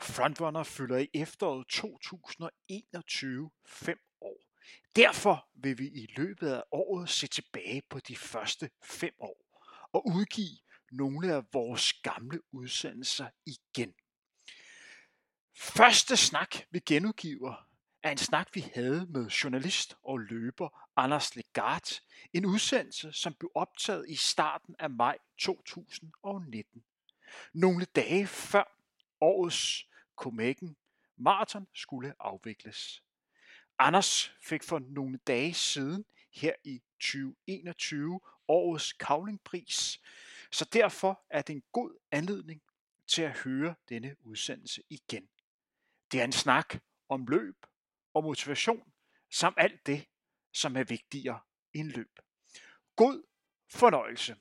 Frontrunner fylder i efteråret 2021 fem år. Derfor vil vi i løbet af året se tilbage på de første fem år og udgive nogle af vores gamle udsendelser igen. Første snak, vi genudgiver, er en snak, vi havde med journalist og løber Anders Legard. En udsendelse, som blev optaget i starten af maj 2019. Nogle dage før årets Copenhagen Marathon skulle afvikles. Anders fik for nogle dage siden her i 2021 årets kavlingpris, så derfor er det en god anledning til at høre denne udsendelse igen. Det er en snak om løb og motivation, samt alt det, som er vigtigere end løb. God fornøjelse.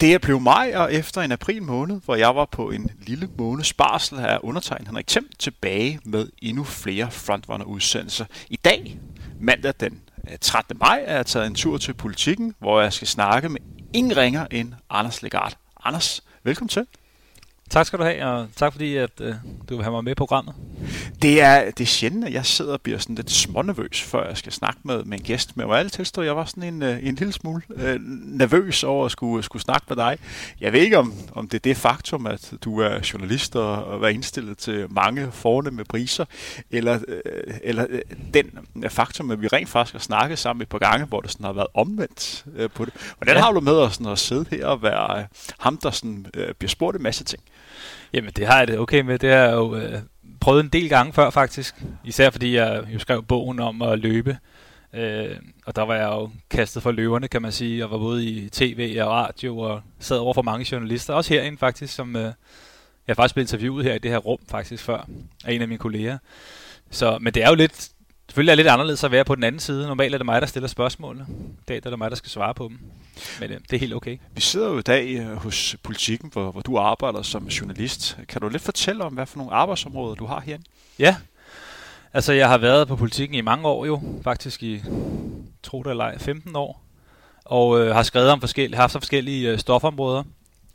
Det er blevet maj, og efter en april måned, hvor jeg var på en lille måneds barsel, er undertegnet Henrik Thiem tilbage med endnu flere frontrunner-udsendelser. I dag, mandag den øh, 13. Maj, er jeg taget en tur til politikken, hvor jeg skal snakke med ingen ringer end Anders Legard. Anders, velkommen til. Tak skal du have, og tak fordi, at øh, du vil have mig med i programmet. Det er, det er sjældent, at jeg sidder og bliver sådan lidt smånervøs, før jeg skal snakke med, med en gæst. Men jeg må tilstå, at jeg var sådan en, øh, en lille smule øh, nervøs over at skulle, skulle snakke med dig. Jeg ved ikke, om, om det er det faktum, at du er journalist og, og er indstillet til mange med priser, eller, øh, eller øh, den faktum, at vi rent faktisk har snakket sammen et par gange, hvor det sådan har været omvendt øh, på det. Hvordan ja. har du med at, sådan, at sidde her og være øh, ham, der sådan, øh, bliver spurgt en masse ting? Jamen, det har jeg det okay med. Det har jeg jo øh, prøvet en del gange før, faktisk. Især fordi jeg jo skrev bogen om at løbe. Øh, og der var jeg jo kastet for løverne, kan man sige. og var både i tv og radio og sad over for mange journalister. Også herinde faktisk, som øh, jeg har faktisk blevet interviewet her i det her rum faktisk før af en af mine kolleger. Så, men det er jo lidt Selvfølgelig er det lidt anderledes at være på den anden side. Normalt er det mig, der stiller spørgsmålene. I dag er det mig, der skal svare på dem. Men øh, det er helt okay. Vi sidder jo i dag øh, hos Politiken, hvor, hvor du arbejder som journalist. Kan du lidt fortælle om, hvad for nogle arbejdsområder du har herinde? Ja, altså jeg har været på Politiken i mange år jo. Faktisk i, tro det eller ej, 15 år. Og øh, har skrevet om forskellige, haft forskellige øh, stofområder.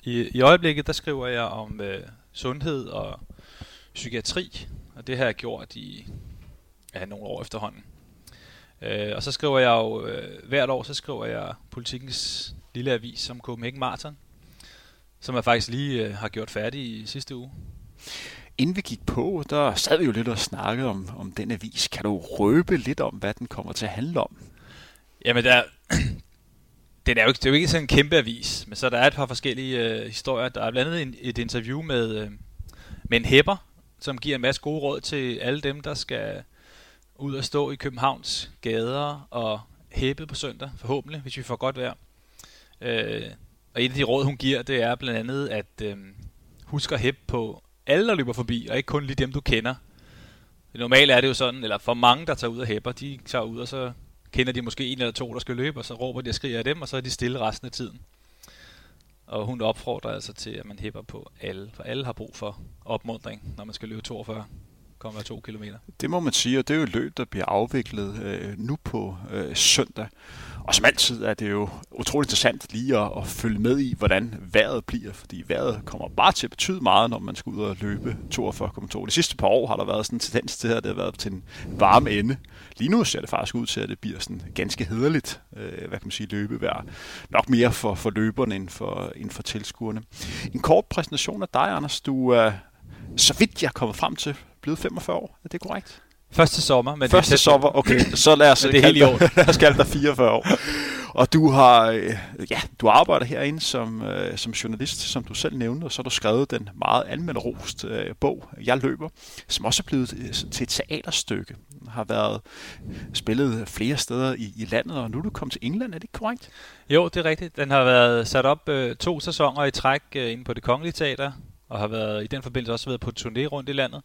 I, I øjeblikket, der skriver jeg om øh, sundhed og psykiatri. Og det har jeg gjort i ja, nogle år efterhånden. Øh, og så skriver jeg jo, øh, hvert år, så skriver jeg politikens lille avis om Copenhagen Marathon, som jeg faktisk lige øh, har gjort færdig i sidste uge. Inden vi gik på, der sad vi jo lidt og snakkede om, om den avis. Kan du røbe lidt om, hvad den kommer til at handle om? Jamen, der, den er jo ikke, det er jo ikke sådan en kæmpe avis, men så der er et par forskellige øh, historier. Der er blandt andet en, et interview med, øh, med en hæpper, som giver en masse gode råd til alle dem, der skal ud og stå i Københavns gader og hæppe på søndag, forhåbentlig, hvis vi får godt vejr. Øh, og et af de råd, hun giver, det er blandt andet, at øh, husk at hæppe på alle, der løber forbi, og ikke kun lige dem, du kender. Normalt er det jo sådan, eller for mange, der tager ud og hæpper, de tager ud, og så kender de måske en eller to, der skal løbe, og så råber de og skriger af dem, og så er de stille resten af tiden. Og hun opfordrer altså til, at man hæpper på alle, for alle har brug for opmundring, når man skal løbe 42 1,2 km. Det må man sige, og det er jo et løb, der bliver afviklet øh, nu på øh, søndag. Og som altid er det jo utroligt interessant lige at, at følge med i, hvordan vejret bliver, fordi vejret kommer bare til at betyde meget, når man skal ud og løbe 42,2. De sidste par år har der været sådan en tendens til, at det har været til en varm ende. Lige nu ser det faktisk ud til, at det bliver sådan ganske hederligt, øh, hvad kan man sige, løbevejr. Nok mere for, for løberne end for, end for tilskuerne. En kort præsentation af dig, Anders. Du er, så vidt jeg er kommet frem til, blevet 45 år. Er det korrekt? Første sommer. Men Første sommer, okay. Så lad os, det kalde, dig, lad os kalde dig 44 år. Og du har, øh, ja, du arbejder herinde som, øh, som journalist, som du selv nævnte, og så har du skrevet den meget anmelderost øh, bog, Jeg løber, som også er blevet øh, til et teaterstykke. Har været spillet flere steder i, i landet, og nu er du kommet til England, er det korrekt? Jo, det er rigtigt. Den har været sat op øh, to sæsoner i træk øh, inde på det kongelige teater, og har været i den forbindelse også været på turné rundt i landet.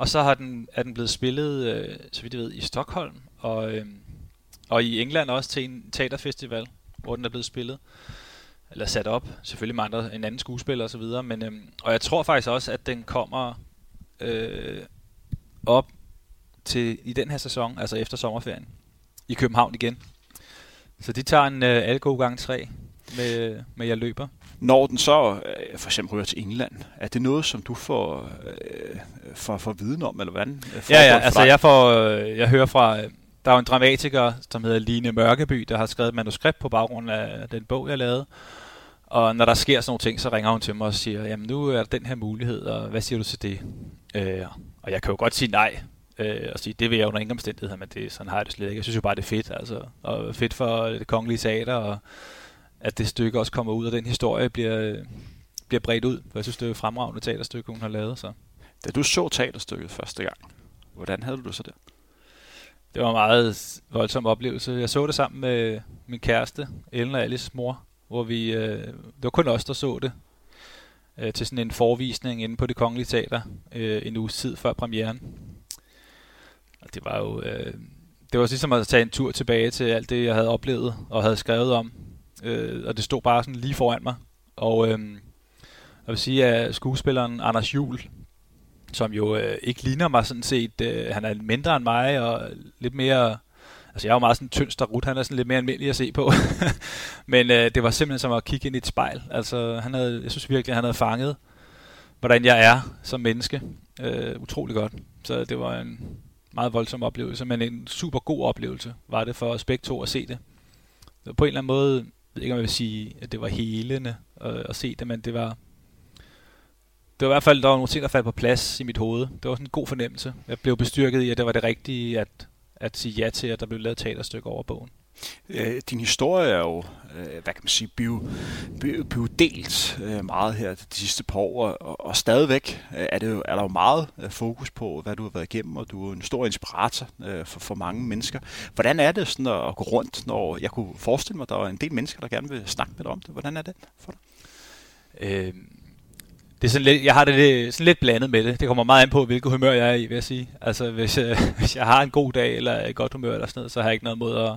Og så har den, er den blevet spillet, øh, så vidt jeg ved, i Stockholm og, øh, og i England også til en teaterfestival, hvor den er blevet spillet eller sat op, selvfølgelig med andre, en anden skuespiller og så videre, men øhm, og jeg tror faktisk også, at den kommer øh, op til i den her sæson, altså efter sommerferien, i København igen. Så de tager en øh, alle gode gange 3 med, med jeg løber. Når den så øh, for eksempel ryger til England, er det noget, som du får, øh, får, får viden om, eller hvordan? Ja, ja, altså jeg, får, øh, jeg hører fra, øh, der er en dramatiker, som hedder Line Mørkeby, der har skrevet et manuskript på baggrund af den bog, jeg lavede. Og når der sker sådan nogle ting, så ringer hun til mig og siger, jamen nu er der den her mulighed, og hvad siger du til det? Øh, og jeg kan jo godt sige nej, øh, og sige, det vil jeg under ingen omstændigheder, men det, sådan har jeg det slet ikke. Jeg synes jo bare, det er fedt, altså, og fedt for det kongelige teater, og at det stykke også kommer ud, og den historie bliver, bliver bredt ud. For jeg synes, det er et fremragende teaterstykke, hun har lavet. Så. Da du så teaterstykket første gang, hvordan havde du det så der? Det var en meget voldsom oplevelse. Jeg så det sammen med min kæreste, Ellen og Alice mor, hvor vi, øh, det var kun os, der så det, øh, til sådan en forvisning inde på det kongelige teater, øh, en uges tid før premieren. Og det var jo, øh, det var ligesom at tage en tur tilbage til alt det, jeg havde oplevet og havde skrevet om. Øh, og det stod bare sådan lige foran mig. Og øh, jeg vil sige, at skuespilleren Anders Jul, som jo øh, ikke ligner mig sådan set, øh, han er mindre end mig og lidt mere Altså jeg er jo meget sådan tynd starut, han er sådan lidt mere almindelig at se på. Men øh, det var simpelthen som at kigge ind i et spejl. Altså han havde, jeg synes virkelig, han havde fanget, hvordan jeg er som menneske. Øh, utrolig godt. Så det var en meget voldsom oplevelse, men en super god oplevelse var det for os begge to at se det. På en eller anden måde, ved ikke om jeg vil sige, at det var helende øh, at se det, men det var, det var i hvert fald, der var nogle ting, der faldt på plads i mit hoved. Det var sådan en god fornemmelse. Jeg blev bestyrket i, at det var det rigtige, at at sige ja til, at der blev lavet teaterstykke over bogen? Øh, din historie er jo, øh, hvad kan man sige, blevet blevet blev delt øh, meget her de sidste par år, og, og stadigvæk øh, er, det jo, er der jo meget øh, fokus på, hvad du har været igennem, og du er en stor inspirator øh, for, for mange mennesker. Hvordan er det sådan at gå rundt, når jeg kunne forestille mig, at der er en del mennesker, der gerne vil snakke med dig om det? Hvordan er det for dig? Øh, det er sådan lidt, jeg har det lidt, sådan lidt blandet med det. Det kommer meget an på, hvilket humør jeg er i, vil jeg sige. Altså, hvis jeg, hvis jeg har en god dag, eller et godt humør, eller sådan noget, så har jeg ikke noget mod at,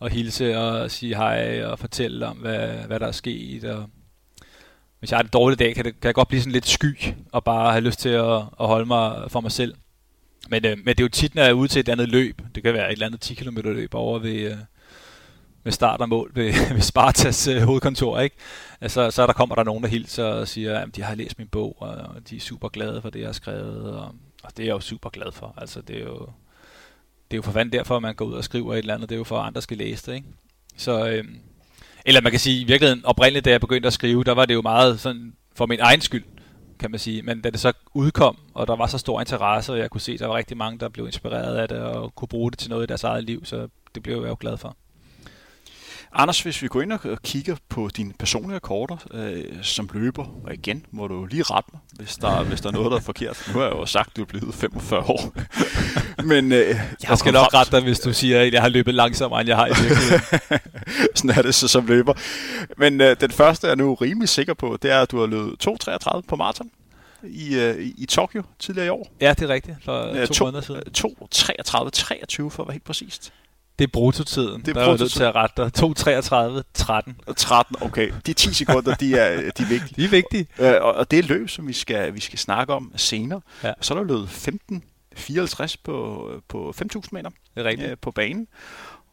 at hilse og sige hej, og fortælle om, hvad, hvad der er sket. Og hvis jeg har en dårlig dag, kan, det, kan jeg godt blive sådan lidt sky, og bare have lyst til at, at holde mig for mig selv. Men, øh, men det er jo tit, når jeg er ude til et andet løb. Det kan være et eller andet 10 km løb over ved, øh, med start og mål ved, ved Spartas øh, hovedkontor, ikke? Altså, så der kommer der nogen, der hilser og siger, at de har læst min bog, og de er super glade for det, jeg har skrevet, og, og det er jeg jo super glad for. Altså, det er jo, det er jo for fanden derfor, at man går ud og skriver et eller andet. Det er jo for, at andre skal læse det, ikke? Så, øh, eller man kan sige, i virkeligheden oprindeligt, da jeg begyndte at skrive, der var det jo meget sådan for min egen skyld, kan man sige. Men da det så udkom, og der var så stor interesse, og jeg kunne se, at der var rigtig mange, der blev inspireret af det, og kunne bruge det til noget i deres eget liv, så det blev jeg jo glad for. Anders, hvis vi går ind og kigger på dine personlige rekorder øh, som løber, og igen må du lige rette mig, hvis der, hvis der er noget, der er forkert. Nu har jeg jo sagt, at du er blevet 45 år. Men øh, jeg, jeg skal nok rette dig, hvis du siger, at jeg har løbet langsommere, end jeg har i virkeligheden. Sådan er det så som løber. Men øh, den første er jeg nu rimelig sikker på, det er, at du har løbet 2.33 på maraton i, øh, i Tokyo tidligere i år. Ja, det er rigtigt, for to, to måneder siden. 2.33-23 for at være helt præcist. Det er brutotiden. Det er der er nødt til at rette dig. 2.33, 13. 13, okay. De 10 sekunder, de er, de er vigtige. De er vigtige. Øh, og, og det er løb, som vi skal, vi skal snakke om senere. Ja. Så er der løbet 15 54 på, på 5.000 meter det er rigtigt. Øh, på banen.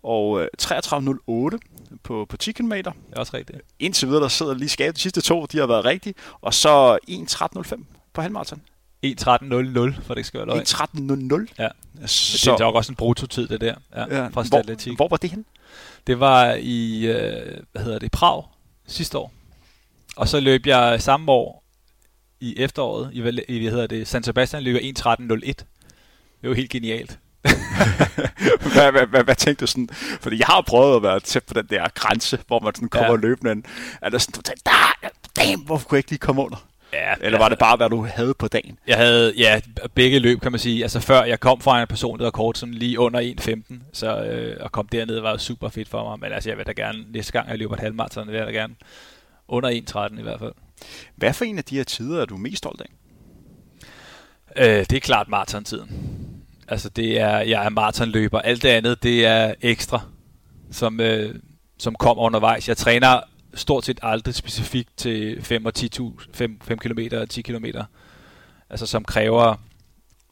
Og øh, 33.08 på, på 10 km. Det er også rigtigt. Indtil videre, der sidder lige skabet de sidste to, de har været rigtige. Og så 1.13.05 på halvmarathon. 1.13.00, for det skal være løgn. 1.13.00? Ja. Så, det er nok også en brutotid, det der, ja, ja. fra hvor, hvor var det hen? Det var i, øh, hvad hedder det, Prag sidste år. Og så løb jeg samme år i efteråret, i, i hvad hedder det, San Sebastian, løb jeg 1.13.01. Det var helt genialt. hvad, hvad, hvad, hvad tænkte du sådan? Fordi jeg har prøvet at være tæt på den der grænse, hvor man sådan kommer ja. løbende ind. Er der sådan, du tænkte, damn, hvorfor kunne jeg ikke lige komme under? Ja, Eller var det bare, hvad du havde på dagen? Jeg havde, ja, begge løb, kan man sige. Altså før jeg kom fra en personlig rekord, sådan lige under 1.15, så øh, at komme derned var super fedt for mig. Men altså, jeg vil da gerne, næste gang jeg løber et halvmarathon, vil jeg da gerne under 1.13 i hvert fald. Hvad for en af de her tider er du mest stolt af? Øh, det er klart maratontiden. Altså, det er, jeg er maratonløber. Alt det andet, det er ekstra, som, øh, som kommer undervejs. Jeg træner stort set aldrig specifikt til 5 og 10 5, 5 km og 10 km. Altså, som kræver...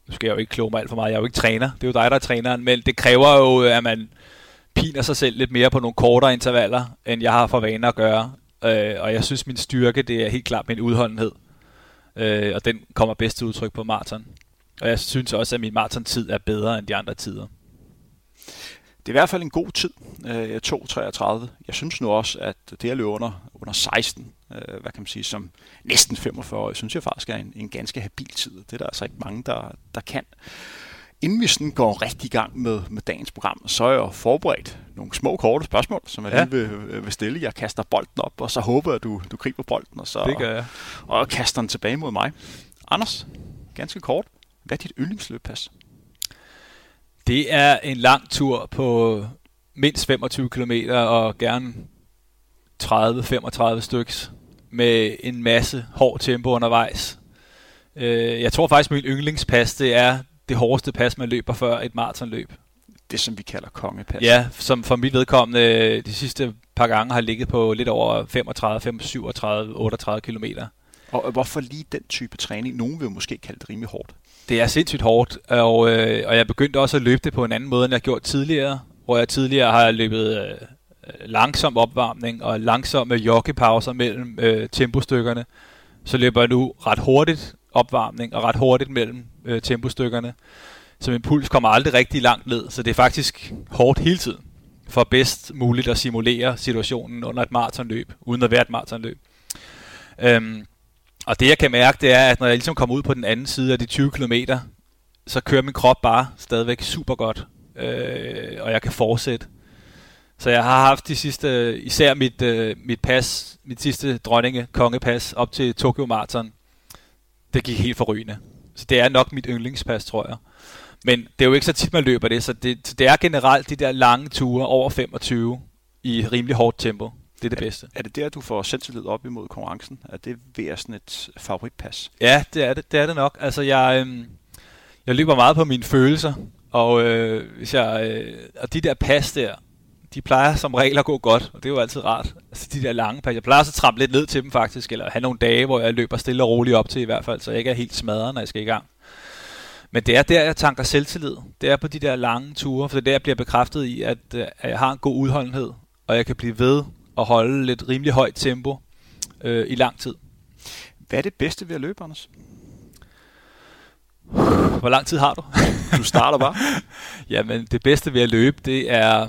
Nu skal jeg jo ikke kloge mig alt for meget. Jeg er jo ikke træner. Det er jo dig, der er træneren. Men det kræver jo, at man piner sig selv lidt mere på nogle kortere intervaller, end jeg har for vane at gøre. Øh, og jeg synes, min styrke, det er helt klart min udholdenhed. Øh, og den kommer bedst til udtryk på maraton. Og jeg synes også, at min maratontid er bedre end de andre tider. Det er i hvert fald en god tid, øh, 2.33. Jeg synes nu også, at det at løbe under, under 16, øh, hvad kan man sige, som næsten 45 år, synes jeg faktisk er en, en ganske habil tid. Det er der altså ikke mange, der, der kan. Inden vi sådan går rigtig i gang med, med dagens program, så er jeg forberedt nogle små, korte spørgsmål, som jeg ja. lige vil, vil stille. Jeg kaster bolden op, og så håber jeg, at du, du griber bolden, og så det gør jeg. Og, og kaster den tilbage mod mig. Anders, ganske kort. Hvad er dit yndlingsløbpas? Det er en lang tur på mindst 25 km og gerne 30-35 styks med en masse hård tempo undervejs. Øh, jeg tror faktisk, at min yndlingspas det er det hårdeste pas, man løber før et maratonløb. Det, som vi kalder kongepas. Ja, som for mit vedkommende de sidste par gange har ligget på lidt over 35, 35 37, 38 km. Og hvorfor lige den type træning? Nogen vil måske kalde det rimelig hårdt. Det er sindssygt hårdt, og, øh, og jeg begyndte også at løbe det på en anden måde, end jeg gjort tidligere, hvor jeg tidligere har løbet øh, langsom opvarmning og langsomme joggepauser mellem øh, tempostykkerne. Så løber jeg nu ret hurtigt opvarmning og ret hurtigt mellem øh, tempostykkerne. Så min puls kommer aldrig rigtig langt ned, så det er faktisk hårdt hele tiden for bedst muligt at simulere situationen under et maratonløb, uden at være et maratonløb. Øhm, og det jeg kan mærke, det er, at når jeg ligesom kommer ud på den anden side af de 20 km, så kører min krop bare stadigvæk super godt, øh, og jeg kan fortsætte. Så jeg har haft de sidste, især mit, øh, mit pas, mit sidste dronninge kongepas op til Tokyo Marathon. Det gik helt forrygende. Så det er nok mit yndlingspas, tror jeg. Men det er jo ikke så tit, man løber det, så det, så det er generelt de der lange ture over 25 i rimelig hårdt tempo. Det er det bedste. Er det der, du får selvtillid op imod konkurrencen? Er det ved sådan et favoritpas? Ja, det er det, det, er det nok. Altså, jeg, øhm, jeg løber meget på mine følelser, og, øh, hvis jeg, øh, og de der pas der, de plejer som regel at gå godt, og det er jo altid rart. Altså de der lange pas. Jeg plejer også at trampe lidt ned til dem faktisk, eller have nogle dage, hvor jeg løber stille og roligt op til i hvert fald, så jeg ikke er helt smadret, når jeg skal i gang. Men det er der, jeg tanker selvtillid. Det er på de der lange ture, for det er der, jeg bliver bekræftet i, at, øh, at jeg har en god udholdenhed, og jeg kan blive ved at holde lidt rimelig højt tempo øh, i lang tid. Hvad er det bedste ved at løbe, Anders? Hvor lang tid har du? du starter bare. Jamen, det bedste ved at løbe, det er,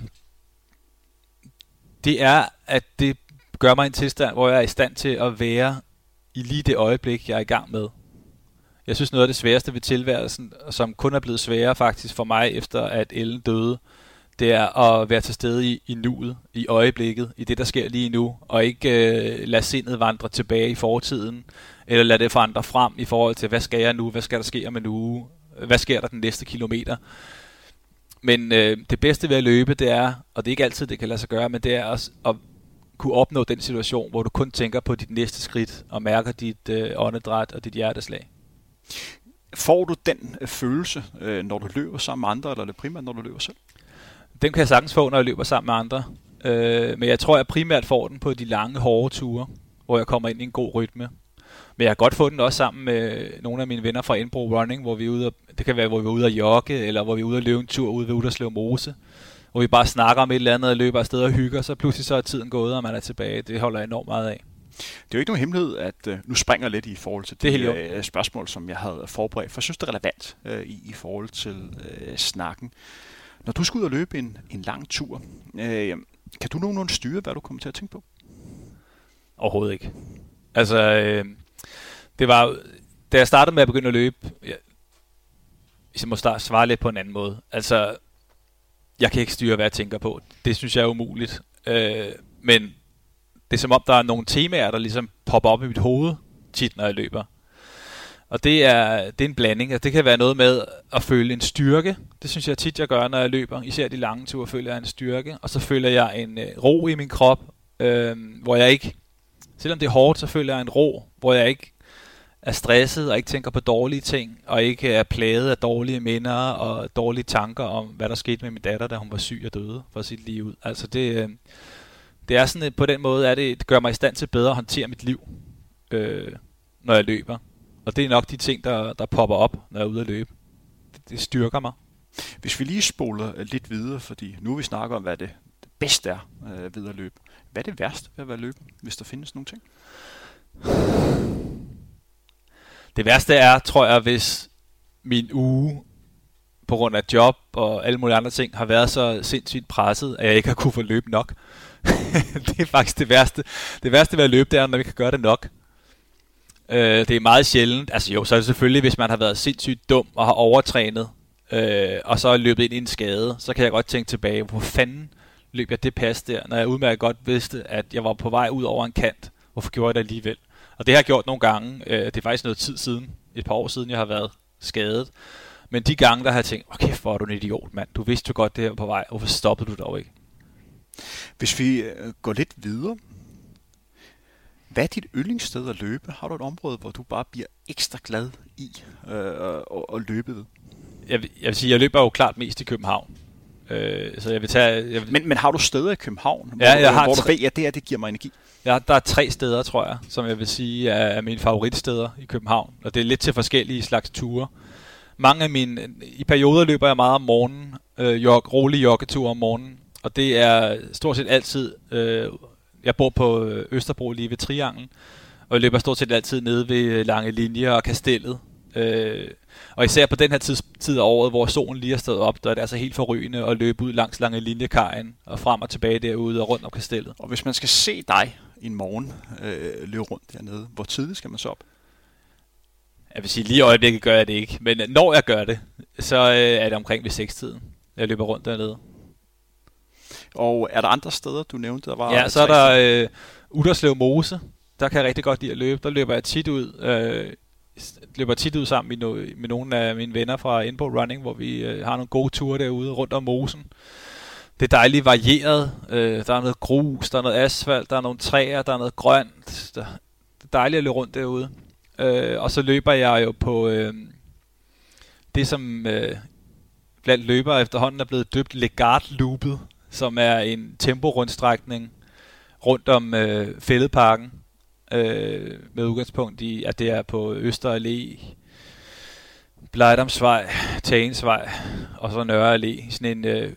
det er, at det gør mig en tilstand, hvor jeg er i stand til at være i lige det øjeblik, jeg er i gang med. Jeg synes noget af det sværeste ved tilværelsen, som kun er blevet sværere faktisk for mig, efter at Ellen døde, det er at være til stede i, i nuet, i øjeblikket, i det, der sker lige nu, og ikke øh, lade sindet vandre tilbage i fortiden, eller lade det forandre frem i forhold til, hvad skal jeg nu, hvad skal der ske om en uge, hvad sker der den næste kilometer. Men øh, det bedste ved at løbe, det er, og det er ikke altid, det kan lade sig gøre, men det er også at kunne opnå den situation, hvor du kun tænker på dit næste skridt, og mærker dit øh, åndedræt og dit hjerteslag. Får du den øh, følelse, øh, når du løber sammen med andre, eller er det primært, når du løber selv? Den kan jeg sagtens få, når jeg løber sammen med andre. Øh, men jeg tror, jeg primært får den på de lange, hårde ture, hvor jeg kommer ind i en god rytme. Men jeg har godt fået den også sammen med nogle af mine venner fra Indbro Running, hvor vi er ude og, det kan være, hvor vi er ude at jogge, eller hvor vi er ude at løbe en tur ude ved Uderslev Mose, hvor vi bare snakker om et eller andet og løber afsted og hygger, så pludselig så er tiden gået, og man er tilbage. Det holder jeg enormt meget af. Det er jo ikke nogen hemmelighed, at uh, nu springer lidt i forhold til det de uh, spørgsmål, som jeg havde forberedt, for jeg synes, det er relevant uh, i, i forhold til uh, snakken. Når du skal ud og løbe en, en lang tur, øh, kan du nogenlunde styre, hvad du kommer til at tænke på? Overhovedet ikke. Altså, øh, det var, da jeg startede med at begynde at løbe, jeg, hvis jeg må starte, svare lidt på en anden måde. Altså, jeg kan ikke styre, hvad jeg tænker på. Det synes jeg er umuligt. Øh, men det er som om, der er nogle temaer, der ligesom popper op i mit hoved tit, når jeg løber. Og det er, det er en blanding. Altså, det kan være noget med at føle en styrke. Det synes jeg tit, jeg gør, når jeg løber. Især de lange ture føler jeg en styrke. Og så føler jeg en øh, ro i min krop, øh, hvor jeg ikke... Selvom det er hårdt, så føler jeg en ro, hvor jeg ikke er stresset og ikke tænker på dårlige ting, og ikke er plaget af dårlige minder og dårlige tanker om, hvad der skete med min datter, da hun var syg og døde for sit liv. Altså det, øh, det er sådan, på den måde, at det, det gør mig i stand til bedre at håndtere mit liv, øh, når jeg løber. Og det er nok de ting, der, der popper op, når jeg er ude at løbe. Det, det styrker mig. Hvis vi lige spoler lidt videre, fordi nu vi snakker om, hvad det, bedste er øh, ved at løbe. Hvad er det værste ved at være løbe, hvis der findes nogle ting? Det værste er, tror jeg, hvis min uge på grund af job og alle mulige andre ting har været så sindssygt presset, at jeg ikke har kunne få løbe nok. det er faktisk det værste. Det værste ved at løbe, det er, når vi kan gøre det nok. Øh, det er meget sjældent. Altså jo, så er det selvfølgelig, hvis man har været sindssygt dum og har overtrænet, øh, og så er løbet ind i en skade, så kan jeg godt tænke tilbage, hvor fanden løb jeg det pas der, når jeg udmærket godt vidste, at jeg var på vej ud over en kant. Hvorfor gjorde jeg det alligevel? Og det har jeg gjort nogle gange. Øh, det er faktisk noget tid siden, et par år siden, jeg har været skadet. Men de gange, der har jeg tænkt, okay, for er du en idiot, mand. Du vidste jo godt, det her var på vej. Hvorfor stoppede du dog ikke? Hvis vi øh, går lidt videre, hvad er dit yndlingssted at løbe? Har du et område, hvor du bare bliver ekstra glad i øh, at, løbe ved? Jeg, vil, jeg vil sige, jeg løber jo klart mest i København. Øh, så jeg vil tage... Jeg vil... Men, men har du steder i København, ja, jeg hvor, har hvor du ved, at det her, det giver mig energi? Ja, der er tre steder, tror jeg, som jeg vil sige er mine favoritsteder i København. Og det er lidt til forskellige slags ture. Mange af mine... I perioder løber jeg meget om morgenen. Øh, jog, rolig joggetur om morgenen. Og det er stort set altid... Øh, jeg bor på Østerbro lige ved Trianglen. Og løber stort set altid nede ved Lange Linjer og Kastellet. Øh, og især på den her tid, tid af året, hvor solen lige er stået op, der er det altså helt forrygende at løbe ud langs lange linjekajen og frem og tilbage derude og rundt om kastellet. Og hvis man skal se dig en morgen øh, løbe rundt dernede, hvor tidligt skal man så op? Jeg vil sige, lige i øjeblikket gør jeg det ikke, men når jeg gør det, så øh, er det omkring ved 6-tiden, jeg løber rundt dernede. Og er der andre steder, du nævnte, der var? Ja, så er der øh, Uderslev Mose. Der kan jeg rigtig godt lide at løbe. Der løber jeg tit ud. Øh, løber tit ud sammen med, no- med nogle af mine venner fra Inbo Running, hvor vi øh, har nogle gode ture derude rundt om mosen. Det er dejligt varieret. Øh, der er noget grus, der er noget asfalt, der er nogle træer, der er noget grønt. Der, det er dejligt at løbe rundt derude. Øh, og så løber jeg jo på øh, det, som øh, blandt løbere efterhånden er blevet døbt Legard Loopet, som er en temporundstrækning rundt om øh, Fældeparken øh, med udgangspunkt i, at det er på Øster Allé, Blejdomsvej, Tagensvej og så Nørre Allé. Sådan en øh,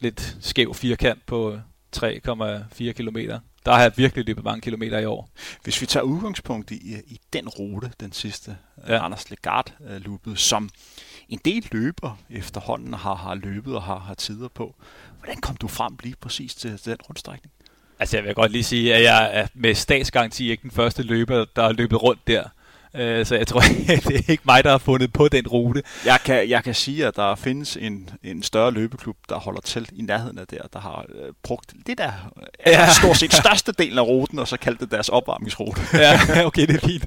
lidt skæv firkant på 3,4 km. Der har jeg virkelig løbet mange kilometer i år. Hvis vi tager udgangspunkt i, i den rute, den sidste, ja. Anders Legard løbet, som en del løber efterhånden har, har løbet og har, har tider på. Hvordan kom du frem lige præcis til, til den rundstrækning? Altså jeg vil godt lige sige, at jeg er med statsgaranti ikke den første løber, der har løbet rundt der. Øh, så jeg tror, det er ikke mig, der har fundet på den rute. Jeg kan, jeg kan sige, at der findes en, en større løbeklub, der holder til i nærheden af der, der har øh, brugt det der ja. stort set største del af ruten, og så kaldt det deres opvarmningsrute. ja, okay, det er fint.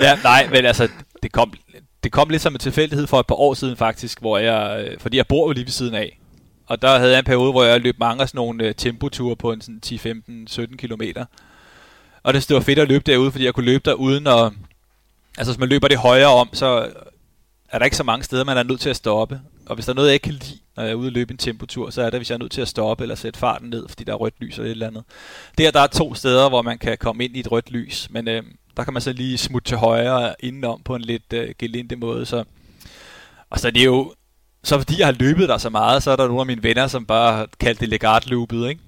Ja, nej, men altså, det kom, det kom lidt som en tilfældighed for et par år siden faktisk, hvor jeg, øh, fordi jeg bor jo lige ved siden af, og der havde jeg en periode, hvor jeg løb mange af sådan nogle uh, tempoture på en sådan 10, 15, 17 kilometer. Og det var fedt at løbe derude, fordi jeg kunne løbe der uden at... Altså, hvis man løber det højere om, så er der ikke så mange steder, man er nødt til at stoppe. Og hvis der er noget, jeg ikke kan lide, når jeg er ude og løbe en tempotur, så er det, hvis jeg er nødt til at stoppe eller sætte farten ned, fordi der er rødt lys eller et eller andet. Der, der er to steder, hvor man kan komme ind i et rødt lys, men øh, der kan man så lige smutte til højre indenom på en lidt øh, gelinde måde. Så. Og så er det jo så fordi jeg har løbet der så meget, så er der nogle af mine venner, som bare har kaldt det legard loopet, ikke?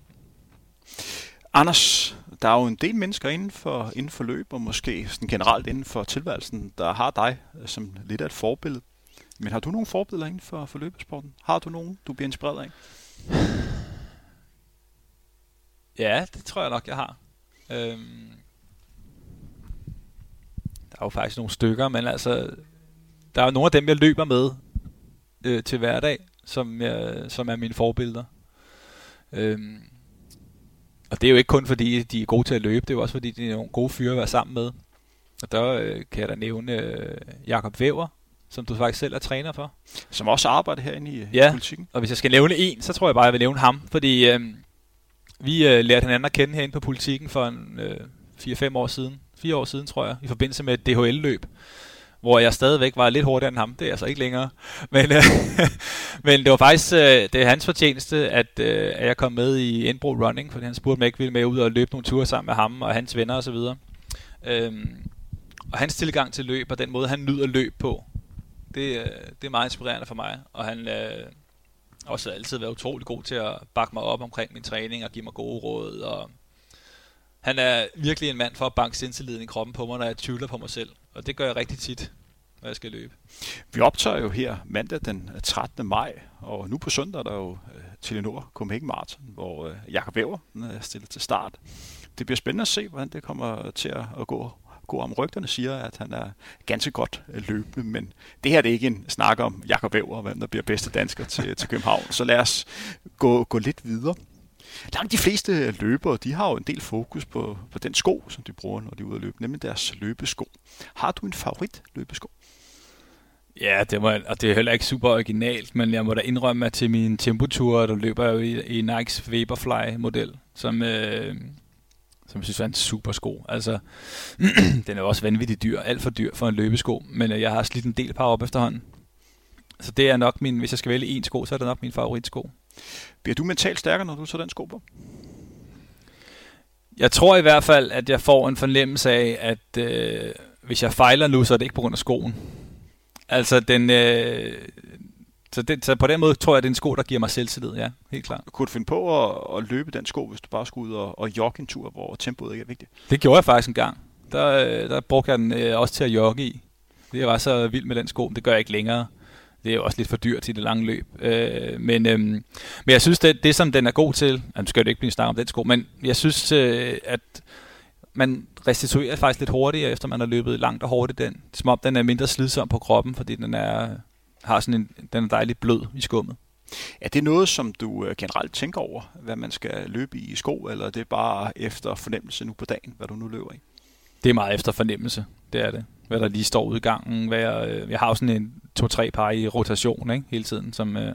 Anders, der er jo en del mennesker inden for, inden for løb, og måske sådan generelt inden for tilværelsen, der har dig som lidt af et forbillede. Men har du nogle forbilleder inden for, for løbesporten? Har du nogen, du bliver inspireret af? Ja, det tror jeg nok, jeg har. Øhm, der er jo faktisk nogle stykker, men altså, der er jo nogle af dem, jeg løber med, øh, til hverdag, som, jeg, som er mine forbilleder. Øhm, og det er jo ikke kun fordi, de er gode til at løbe, det er jo også fordi, de er nogle gode fyre at være sammen med. Og der øh, kan jeg da nævne øh, Jakob Væver, som du faktisk selv er træner for. Som også arbejder herinde i ja, politikken. og hvis jeg skal nævne en, så tror jeg bare, jeg vil nævne ham, fordi øh, vi øh, lærte hinanden at kende herinde på politikken for en øh, 4-5 år siden, fire år siden, tror jeg, i forbindelse med et DHL-løb, hvor jeg stadigvæk var lidt hurtigere end ham. Det er altså ikke længere. Men, øh, men det var faktisk øh, det er hans fortjeneste, at, øh, at jeg kom med i Indbro Running, fordi han spurgte mig ikke ville med ud og løbe nogle ture sammen med ham og hans venner osv. Øhm, og hans tilgang til løb og den måde, han nyder løb på, det, øh, det er meget inspirerende for mig. Og han øh, også altid været utrolig god til at bakke mig op omkring min træning og give mig gode råd. Og han er virkelig en mand for at banke sindtilliden i kroppen på mig, når jeg tvivler på mig selv. Og det gør jeg rigtig tit, når jeg skal løbe. Vi optager jo her mandag den øh, 13. maj, og nu på søndag er der jo øh, Telenor Copenhagen Marathon, hvor øh, Jakob Væver er stillet til start. Det bliver spændende at se, hvordan det kommer til at gå gå om. Rygterne siger, at han er ganske godt øh, løbende, men det her det er ikke en snak om Jakob Væver, hvem der bliver bedste dansker til, til København. Så lad os gå, gå lidt videre. Langt de fleste løbere, de har jo en del fokus på, på den sko, som de bruger, når de er ude at løbe, nemlig deres løbesko. Har du en favorit løbesko? Ja, det må, og det er heller ikke super originalt, men jeg må da indrømme, at til min tempotur, der løber jeg jo i, i Nikes Vaporfly-model, som, øh, som jeg synes er en super sko. Altså, den er også vanvittigt dyr, alt for dyr for en løbesko, men øh, jeg har slidt en del par op efterhånden. Så det er nok min, hvis jeg skal vælge en sko, så er det nok min favoritsko. Bliver du mentalt stærkere, når du tager den sko på? Jeg tror i hvert fald, at jeg får en fornemmelse af, at øh, hvis jeg fejler nu, så er det ikke på grund af skoen. Altså, den, øh, så, det, så på den måde tror jeg, det er en sko, der giver mig selvtillid, ja, helt klart. Kunne du finde på at, at løbe den sko, hvis du bare skulle ud og, og jogge en tur, hvor tempoet ikke er vigtigt? Det gjorde jeg faktisk en gang. Der, øh, der brugte jeg den øh, også til at jogge i. Det var så vild med den sko, det gør jeg ikke længere. Det er jo også lidt for dyrt i det lange løb. Øh, men, øh, men jeg synes, det, det som den er god til, nu skal det ikke blive snakket om den sko, men jeg synes, øh, at man restituerer faktisk lidt hurtigere, efter man har løbet langt og hårdt i den. Som om den er mindre slidsom på kroppen, fordi den er, har sådan en, den er dejligt blød i skummet. Er det noget, som du øh, generelt tænker over, hvad man skal løbe i sko, eller er det bare efter fornemmelse nu på dagen, hvad du nu løber i? Det er meget efter fornemmelse, det er det. Hvad der lige står ude i gangen. Hvad jeg, øh, jeg har jo sådan en to-tre par i rotation ikke? hele tiden, som, øh,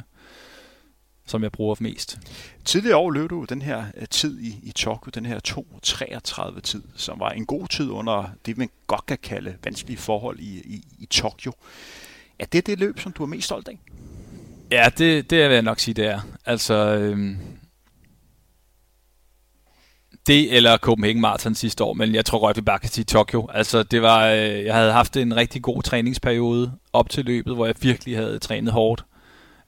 som jeg bruger mest. Tidligere år løb du den her øh, tid i, i Tokyo, den her 2.33 tid, som var en god tid under det, man godt kan kalde vanskelige forhold i, i, i Tokyo. Er det det løb, som du er mest stolt af? Ja, det, det vil jeg nok sige, det er. Altså, øhm, det eller Copenhagen Marathon sidste år, men jeg tror godt, vi bare kan sige Tokyo. Altså, det var, øh, jeg havde haft en rigtig god træningsperiode op til løbet, hvor jeg virkelig havde trænet hårdt.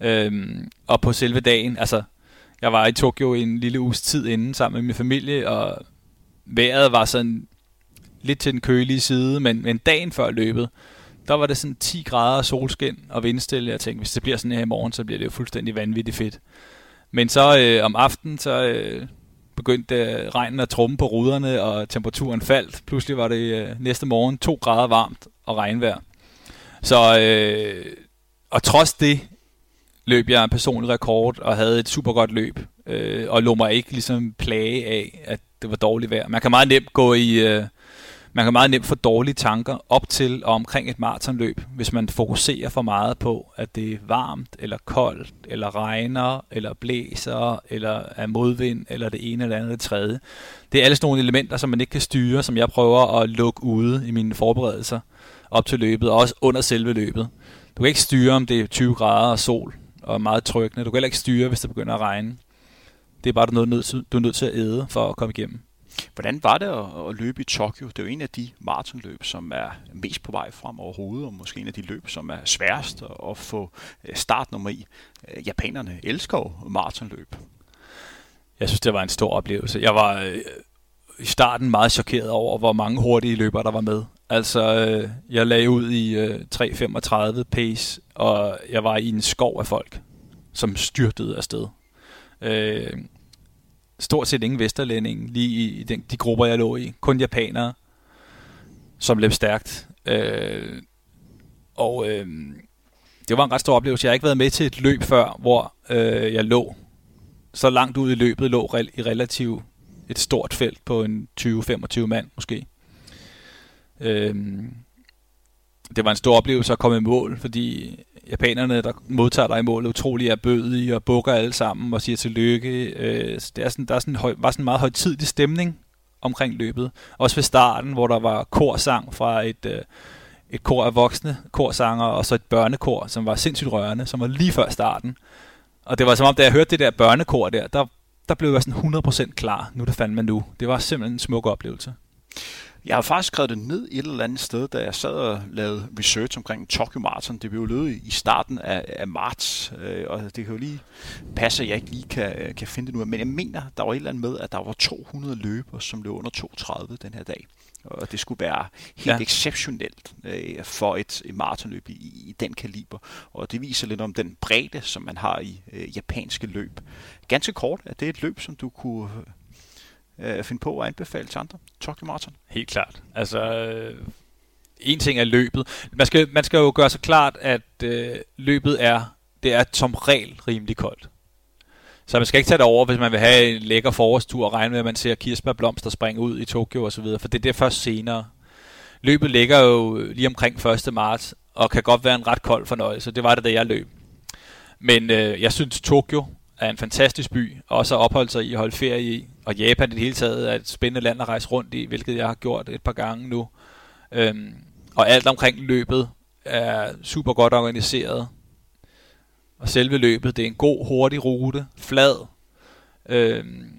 Øhm, og på selve dagen, altså, jeg var i Tokyo en lille uges tid inden sammen med min familie, og vejret var sådan lidt til den kølige side, men, men dagen før løbet, der var det sådan 10 grader solskin og vindstille. Jeg tænkte, hvis det bliver sådan her i morgen, så bliver det jo fuldstændig vanvittigt fedt. Men så øh, om aftenen, så øh, begyndte øh, regnen at trumme på ruderne, og temperaturen faldt. Pludselig var det øh, næste morgen 2 grader varmt og regnvejr. Så, øh, og trods det løb jeg en personlig rekord og havde et super godt løb. Øh, og lå mig ikke ligesom plage af, at det var dårligt vejr. Man kan meget nemt gå i... Øh, man kan meget nemt få dårlige tanker op til og omkring et maratonløb, hvis man fokuserer for meget på, at det er varmt, eller koldt, eller regner, eller blæser, eller er modvind, eller det ene eller andet det tredje. Det er alle sådan nogle elementer, som man ikke kan styre, som jeg prøver at lukke ude i mine forberedelser op til løbet, og også under selve løbet. Du kan ikke styre, om det er 20 grader og sol, og meget trykkende. Du kan heller ikke styre, hvis det begynder at regne. Det er bare noget, du er nødt til at æde for at komme igennem. Hvordan var det at, at løbe i Tokyo? Det er jo en af de maratonløb, som er mest på vej frem overhovedet, og måske en af de løb, som er sværest at få øh, startnummer i. Øh, japanerne elsker jo maratonløb. Jeg synes, det var en stor oplevelse. Jeg var øh, i starten meget chokeret over, hvor mange hurtige løbere der var med. Altså, øh, jeg lagde ud i 3.35 pace, og jeg var i en skov af folk, som styrtede afsted stort set ingen vesterlændinge lige i, den, de grupper, jeg lå i. Kun japanere, som løb stærkt. Øh, og øh, det var en ret stor oplevelse. Jeg har ikke været med til et løb før, hvor øh, jeg lå så langt ud i løbet, lå re- i relativt et stort felt på en 20-25 mand måske. Øh, det var en stor oplevelse at komme i mål, fordi japanerne, der modtager dig i målet, utrolig er bødige og bukker alle sammen og siger tillykke. Øh, det er sådan, der er sådan høj, var sådan en meget højtidlig stemning omkring løbet. Også ved starten, hvor der var korsang fra et, øh, et kor af voksne korsanger, og så et børnekor, som var sindssygt rørende, som var lige før starten. Og det var som om, da jeg hørte det der børnekor der, der, der blev jeg sådan 100% klar. Nu er det fandme nu. Det var simpelthen en smuk oplevelse. Jeg har faktisk skrevet det ned et eller andet sted, da jeg sad og lavede research omkring Tokyo Marathon. Det blev jo løbet i starten af, af marts, øh, og det kan jo lige passe, at jeg ikke lige kan, kan finde det nu. Men jeg mener, der var et eller andet med, at der var 200 løbere, som løb under 2.30 den her dag. Og det skulle være helt ja. exceptionelt øh, for et, et maratonløb i, i den kaliber. Og det viser lidt om den bredde, som man har i øh, japanske løb. Ganske kort, er det et løb, som du kunne øh, finde på at anbefale til andre? Tokyo Marathon? Helt klart. Altså, øh, en ting er løbet. Man skal, man skal jo gøre sig klart, at øh, løbet er, det er som regel rimelig koldt. Så man skal ikke tage det over, hvis man vil have en lækker forårstur og regne med, at man ser kirsebærblomster springe ud i Tokyo osv., for det er det først senere. Løbet ligger jo lige omkring 1. marts, og kan godt være en ret kold fornøjelse. Det var det, da jeg løb. Men øh, jeg synes, Tokyo er en fantastisk by, også at opholde sig i og holde ferie i. Og Japan i det hele taget er et spændende land at rejse rundt i, hvilket jeg har gjort et par gange nu. Øhm, og alt omkring løbet er super godt organiseret. Og selve løbet, det er en god, hurtig rute, flad. Øhm,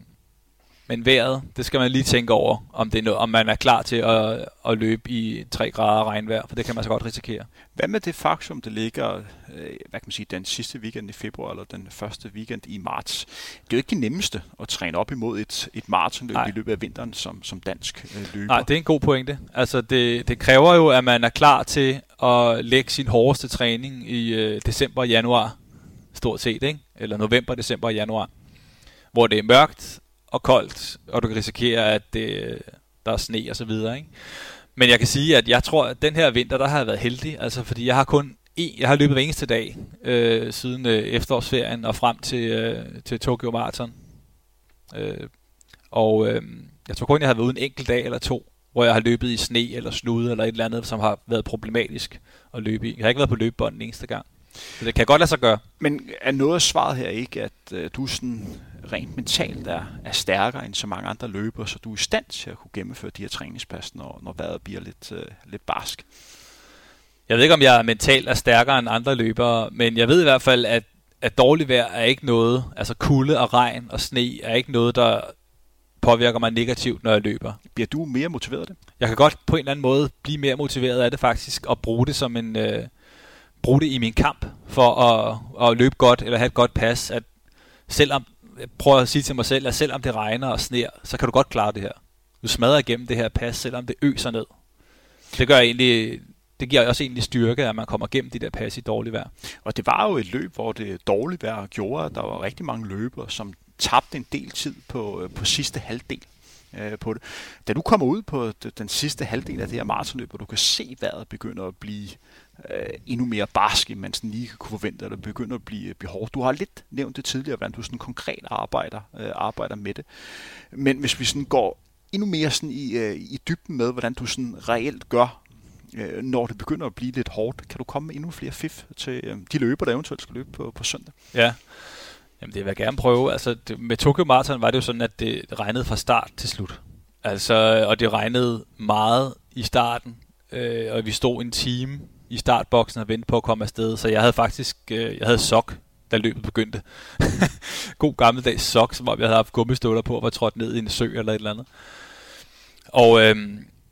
men vejret, det skal man lige tænke over, om, det er noget, om man er klar til at, at løbe i 3 grader regnvejr, for det kan man så godt risikere. Hvad med det faktum, det ligger øh, hvad kan man sige, den sidste weekend i februar, eller den første weekend i marts? Det er jo ikke det nemmeste at træne op imod et, et maratonløb i løbet af vinteren som, som dansk øh, løber. Nej, det er en god pointe. Altså, det, det kræver jo, at man er klar til at lægge sin hårdeste træning i øh, december og januar, stort set, ikke? eller november, december og januar, hvor det er mørkt, og koldt, og du kan risikere, at det, der er sne og så videre. Ikke? Men jeg kan sige, at jeg tror, at den her vinter, der har jeg været heldig, altså fordi jeg har kun en, jeg har løbet hver eneste dag øh, siden øh, efterårsferien og frem til, øh, til Tokyo Marathon. Øh, og øh, jeg tror kun, jeg har været uden en enkelt dag eller to, hvor jeg har løbet i sne eller snude eller et eller andet, som har været problematisk at løbe i. Jeg har ikke været på løbebånden eneste gang. Så det kan godt lade sig gøre. Men er noget af svaret her ikke, at øh, du sådan rent mentalt er, er stærkere end så mange andre løbere, så du er i stand til at kunne gennemføre de her træningspas, når, når vejret bliver lidt, øh, lidt barsk? Jeg ved ikke, om jeg mentalt er stærkere end andre løbere, men jeg ved i hvert fald, at, at dårlig vejr er ikke noget, altså kulde og regn og sne er ikke noget, der påvirker mig negativt, når jeg løber. Bliver du mere motiveret af det? Jeg kan godt på en eller anden måde blive mere motiveret af det faktisk, og bruge det som en... Øh, bruge det i min kamp for at, at løbe godt, eller have et godt pas, at selvom, jeg prøver at sige til mig selv, at selvom det regner og sner, så kan du godt klare det her. Du smadrer igennem det her pas, selvom det øser ned. Det gør egentlig, det giver også egentlig styrke, at man kommer igennem de der pas i dårligt vejr. Og det var jo et løb, hvor det dårlige vejr gjorde, at der var rigtig mange løbere, som tabte en del tid på, øh, på sidste halvdel øh, på det. Da du kommer ud på den sidste halvdel af det her maratonløb, og du kan se vejret begynder at blive øh, endnu mere barsk, end man sådan lige kunne forvente, at det begynder at blive, blive hårdt. Du har lidt nævnt det tidligere, hvordan du sådan konkret arbejder, øh, arbejder med det. Men hvis vi sådan går endnu mere sådan i, øh, i dybden med, hvordan du sådan reelt gør, øh, når det begynder at blive lidt hårdt, kan du komme med endnu flere fif til øh, de løber, der eventuelt skal løbe på, på søndag? Ja, Jamen det vil jeg gerne prøve. Altså, det, med Tokyo Marathon var det jo sådan, at det regnede fra start til slut. Altså, og det regnede meget i starten, øh, og vi stod en time i startboksen og vente på at komme afsted, så jeg havde faktisk, øh, jeg havde sok, da løbet begyndte. God gammeldags sok, som om jeg havde haft gummistøvler på og var trådt ned i en sø eller et eller andet. Og, øh,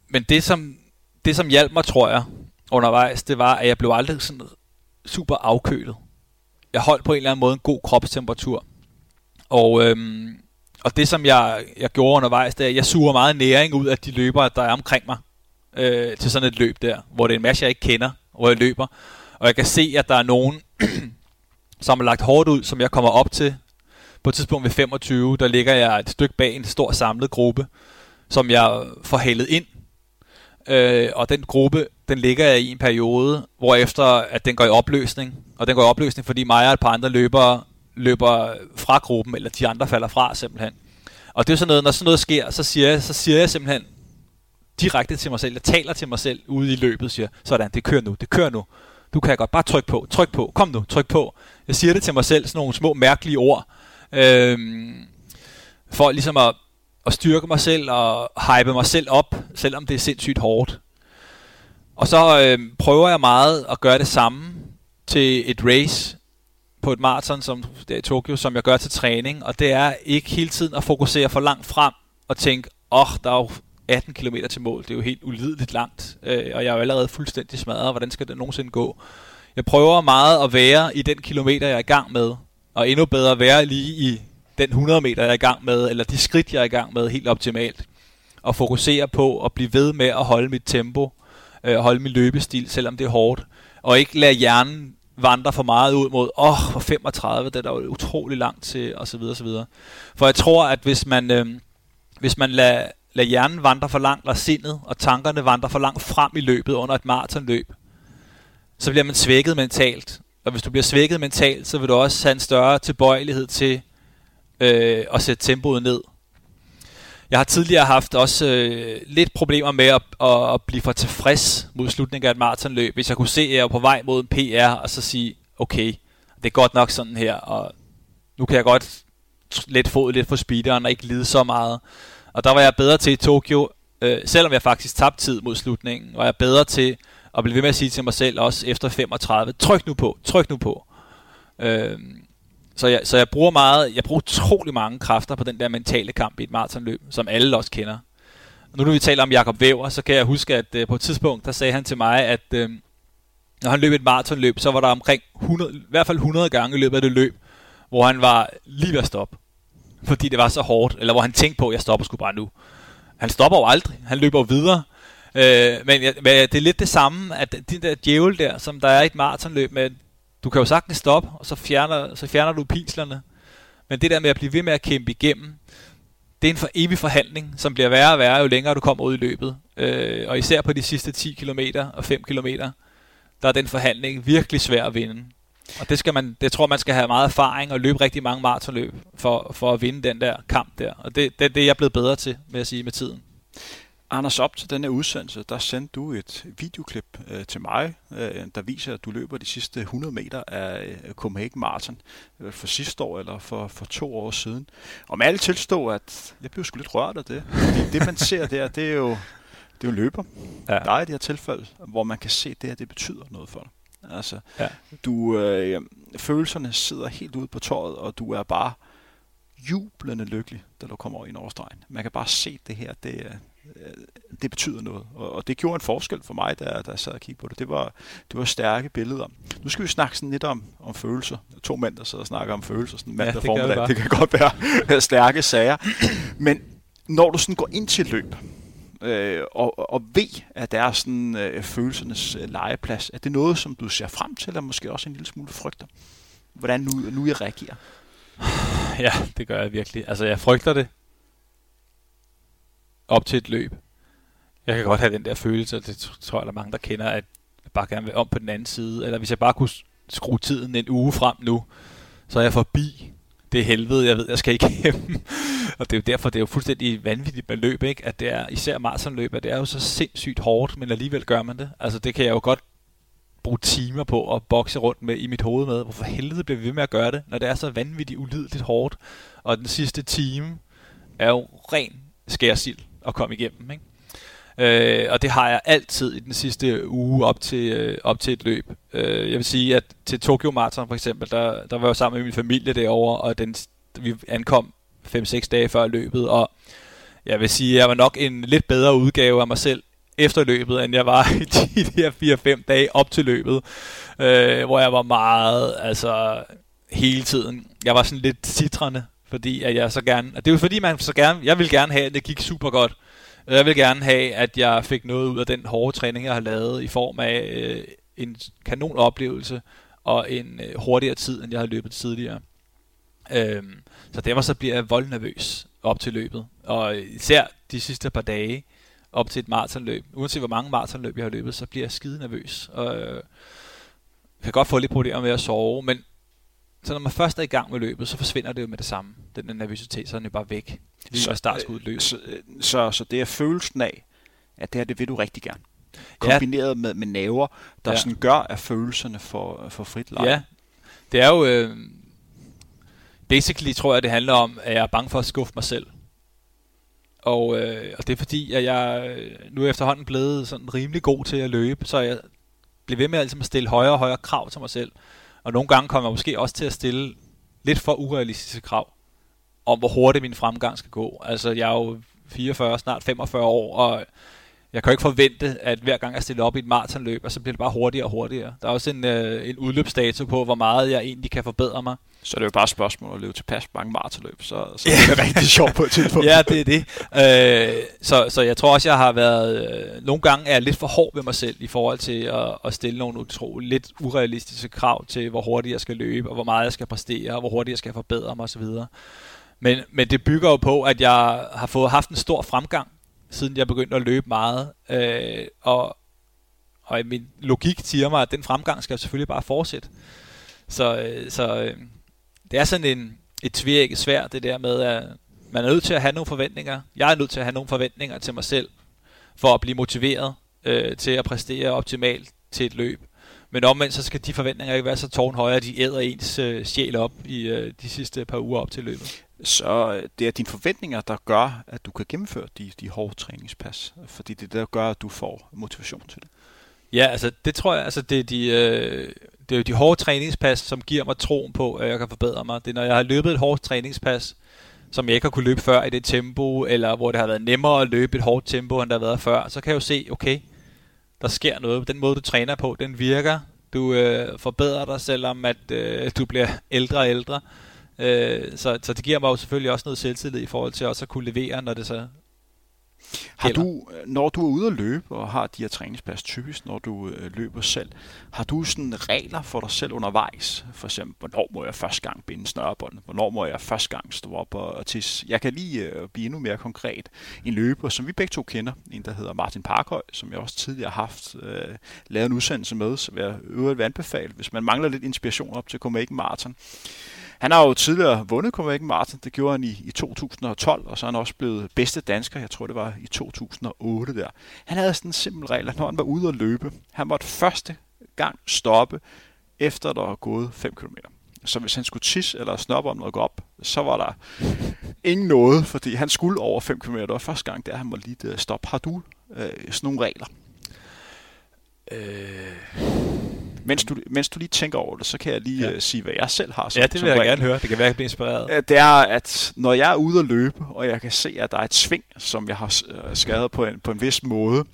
men det som, det som hjalp mig, tror jeg, undervejs, det var, at jeg blev aldrig sådan super afkølet jeg holdt på en eller anden måde en god kropstemperatur. Og, øhm, og det, som jeg, jeg gjorde undervejs, det er, at jeg suger meget næring ud af de løbere, der er omkring mig øh, til sådan et løb der, hvor det er en masse, jeg ikke kender, hvor jeg løber. Og jeg kan se, at der er nogen, som har lagt hårdt ud, som jeg kommer op til. På et tidspunkt ved 25, der ligger jeg et stykke bag en stor samlet gruppe, som jeg får hældet ind. Øh, og den gruppe, den ligger jeg i en periode, hvor efter at den går i opløsning, og den går i opløsning, fordi mig og et par andre løbere løber fra gruppen, eller de andre falder fra simpelthen. Og det er sådan noget, når sådan noget sker, så siger jeg, så siger jeg simpelthen direkte til mig selv, jeg taler til mig selv ude i løbet, siger, sådan, det kører nu, det kører nu. Du kan godt bare trykke på, tryk på, kom nu, tryk på. Jeg siger det til mig selv, sådan nogle små mærkelige ord, øhm, for ligesom at, at styrke mig selv og hype mig selv op, selvom det er sindssygt hårdt. Og så øh, prøver jeg meget at gøre det samme til et race på et maraton som det er i Tokyo, som jeg gør til træning, og det er ikke hele tiden at fokusere for langt frem og tænke, åh, oh, der er jo 18 km til mål, det er jo helt ulideligt langt, øh, og jeg er jo allerede fuldstændig smadret, hvordan skal det nogensinde gå? Jeg prøver meget at være i den kilometer, jeg er i gang med, og endnu bedre at være lige i den 100 meter, jeg er i gang med, eller de skridt, jeg er i gang med, helt optimalt. Og fokusere på at blive ved med at holde mit tempo, øh, holde min løbestil, selvom det er hårdt. Og ikke lade hjernen vandre for meget ud mod, åh, oh, for 35, det er der jo utrolig langt til, og så videre, og så videre. For jeg tror, at hvis man, øh, hvis man lader, lad hjernen vandre for langt, eller sindet og tankerne vandre for langt frem i løbet under et maratonløb, så bliver man svækket mentalt. Og hvis du bliver svækket mentalt, så vil du også have en større tilbøjelighed til øh, at sætte tempoet ned. Jeg har tidligere haft også øh, lidt problemer med at, at, at blive for tilfreds mod slutningen af et maratonløb. Hvis jeg kunne se, at jeg er på vej mod en PR, og så sige, okay, det er godt nok sådan her, og nu kan jeg godt lidt fod lidt for speederen og ikke lide så meget. Og der var jeg bedre til i Tokyo, øh, selvom jeg faktisk tabte tid mod slutningen, var jeg bedre til at blive ved med at sige til mig selv, også efter 35, tryk nu på, tryk nu på. Øh, så jeg, så jeg bruger meget, jeg bruger utrolig mange kræfter på den der mentale kamp i et maratonløb, som alle også kender. Og nu når vi taler om Jakob Væver, så kan jeg huske, at øh, på et tidspunkt, der sagde han til mig, at øh, når han løb et maratonløb, så var der omkring 100, i hvert fald 100 gange i løbet af det løb, hvor han var lige ved at stoppe. Fordi det var så hårdt, eller hvor han tænkte på, at jeg stopper sgu bare nu. Han stopper jo aldrig, han løber videre. Øh, men, jeg, men det er lidt det samme, at den der djævel der, som der er i et maratonløb med du kan jo sagtens stoppe, og så fjerner, så fjerner du pinslerne. Men det der med at blive ved med at kæmpe igennem, det er en for evig forhandling, som bliver værre og værre, jo længere du kommer ud i løbet. Øh, og især på de sidste 10 km og 5 km, der er den forhandling virkelig svær at vinde. Og det, skal man, det tror man skal have meget erfaring og løbe rigtig mange maratonløb for, for at vinde den der kamp der. Og det, det, det er jeg blevet bedre til, med at sige, med tiden. Anders, op til denne udsendelse, der sendte du et videoklip øh, til mig, øh, der viser, at du løber de sidste 100 meter af øh, Copenhagen Marathon øh, for sidste år eller for, for to år siden. Og med alle tilstå, at jeg blev sgu lidt rørt af det. Fordi det, man ser der, det er jo, det er jo løber. Ja. Der er i det her tilfælde, hvor man kan se, at det her, det betyder noget for dig. Altså, ja. du, øh, følelserne sidder helt ude på tøjet, og du er bare jublende lykkelig, da du kommer over i en overstregen. Man kan bare se det her, det, Øh, det betyder noget. Og, og det gjorde en forskel for mig, da, da jeg sad og kiggede på det. Det var, det var stærke billeder. Nu skal vi snakke sådan lidt om, om følelser. To mænd, der sidder og snakker om følelser sådan mandag ja, det formiddag. Kan det kan godt være stærke sager. Men når du sådan går ind til løb, øh, og, og ved, at der er sådan øh, følelsernes øh, legeplads, er det noget, som du ser frem til, eller måske også en lille smule frygter? Hvordan nu, nu jeg reagerer? Ja, det gør jeg virkelig. Altså, jeg frygter det op til et løb. Jeg kan godt have den der følelse, og det tror jeg, der er mange, der kender, at jeg bare gerne vil om på den anden side. Eller hvis jeg bare kunne skrue tiden en uge frem nu, så er jeg forbi det helvede, jeg ved, jeg skal igennem. og det er jo derfor, det er jo fuldstændig vanvittigt med løb, ikke? At det er, især maratonløb, at det er jo så sindssygt hårdt, men alligevel gør man det. Altså det kan jeg jo godt bruge timer på at bokse rundt med i mit hoved med. Hvorfor helvede bliver vi ved med at gøre det, når det er så vanvittigt ulideligt hårdt? Og den sidste time er jo ren skærsild at komme igennem. Ikke? Øh, og det har jeg altid i den sidste uge op til, øh, op til et løb. Øh, jeg vil sige, at til Tokyo Marathon for eksempel, der, der var jeg sammen med min familie derovre, og den, vi ankom 5-6 dage før løbet, og jeg vil sige, at jeg var nok en lidt bedre udgave af mig selv efter løbet, end jeg var i de der 4-5 dage op til løbet, øh, hvor jeg var meget, altså hele tiden, jeg var sådan lidt citrende, fordi at jeg så gerne, det er jo fordi man så gerne, jeg vil gerne have, at det gik super godt. Jeg vil gerne have, at jeg fik noget ud af den hårde træning, jeg har lavet, i form af øh, en kanon oplevelse og en øh, hurtigere tid, end jeg har løbet tidligere. Øhm, så derfor så bliver jeg voldnervøs op til løbet. Og især de sidste par dage op til et maratonløb. Uanset hvor mange maratonløb jeg har løbet, så bliver jeg skide nervøs. Og øh, kan godt få lidt problemer med at sove, men så når man først er i gang med løbet, så forsvinder det jo med det samme. Den der nervøsitet, så er den jo bare væk. Lige så, startskud løb. Så, så, så det er følelsen af, at det her, det vil du rigtig gerne. Kombineret ja. med, med naver, der ja. sådan gør, at følelserne får, får frit leje. Ja, det er jo... Øh, basically tror jeg, det handler om, at jeg er bange for at skuffe mig selv. Og, øh, og det er fordi, at jeg øh, nu er efterhånden blevet sådan rimelig god til at løbe, så jeg bliver ved med altså at stille højere og højere krav til mig selv. Og nogle gange kommer jeg måske også til at stille lidt for urealistiske krav om, hvor hurtigt min fremgang skal gå. Altså, jeg er jo 44, snart 45 år, og jeg kan jo ikke forvente, at hver gang jeg stiller op i et maratonløb, så bliver det bare hurtigere og hurtigere. Der er også en, øh, en udløbsdato på, hvor meget jeg egentlig kan forbedre mig. Så det er jo bare et spørgsmål at løbe tilpas mange maratonløb, så, så det er rigtig sjovt på et tidspunkt. ja, det er det. Øh, så, så jeg tror også, jeg har været... Øh, nogle gange er jeg lidt for hård ved mig selv i forhold til at, at stille nogle utro, lidt urealistiske krav til, hvor hurtigt jeg skal løbe, og hvor meget jeg skal præstere, og hvor hurtigt jeg skal forbedre mig osv. Men, men det bygger jo på, at jeg har fået haft en stor fremgang siden jeg begyndte at løbe meget. Øh, og, og min logik siger mig, at den fremgang skal selvfølgelig bare fortsætte. Så, øh, så øh, det er sådan en, et tvækket svær, det der med, at man er nødt til at have nogle forventninger. Jeg er nødt til at have nogle forventninger til mig selv, for at blive motiveret øh, til at præstere optimalt til et løb. Men omvendt så skal de forventninger ikke være så tårnhøje, at de æder ens øh, sjæl op i øh, de sidste par uger op til løbet. Så øh, det er dine forventninger, der gør, at du kan gennemføre de, de hårde træningspas. Fordi det er det, der gør, at du får motivation til det. Ja, altså det tror jeg, altså det er de, øh, det er jo de hårde træningspas, som giver mig troen på, at jeg kan forbedre mig. Det er, når jeg har løbet et hårdt træningspas, som jeg ikke har kunne løbe før i det tempo, eller hvor det har været nemmere at løbe et hårdt tempo, end der har været før, så kan jeg jo se, okay, der sker noget. Den måde, du træner på, den virker. Du øh, forbedrer dig, selvom at øh, du bliver ældre og ældre. Øh, så, så det giver mig jo selvfølgelig også noget selvtillid i forhold til også at kunne levere, når det så har du, når du er ude at løbe og har de her træningspas, typisk når du øh, løber selv, har du sådan regler for dig selv undervejs? For eksempel, hvornår må jeg første gang binde snørebåndet? Hvornår må jeg første gang stå op og, og tisse? Jeg kan lige øh, blive endnu mere konkret. En løber, som vi begge to kender, en der hedder Martin Parkhøj, som jeg også tidligere har haft øh, lavet en udsendelse med, som jeg øvrigt vil anbefale, hvis man mangler lidt inspiration op til Copenhagen Marathon. Han har jo tidligere vundet Copenhagen Marathon, det gjorde han i, i 2012, og så er han også blevet bedste dansker, jeg tror det var i 2008 der. Han havde sådan en simpel regel, at når han var ude at løbe, han måtte første gang stoppe, efter der var gået 5 km. Så hvis han skulle tisse eller snoppe om noget gå op, så var der ingen noget, fordi han skulle over 5 km. Det var første gang, der han måtte lige øh, stoppe. Har du øh, sådan nogle regler? Øh mens du, mens du lige tænker over det, så kan jeg lige ja. uh, sige, hvad jeg selv har. Som, ja, det vil jeg regel. gerne høre. Det kan være, at jeg bliver inspireret. Det er, at når jeg er ude at løbe, og jeg kan se, at der er et sving, som jeg har øh, skadet på en, på en vis måde,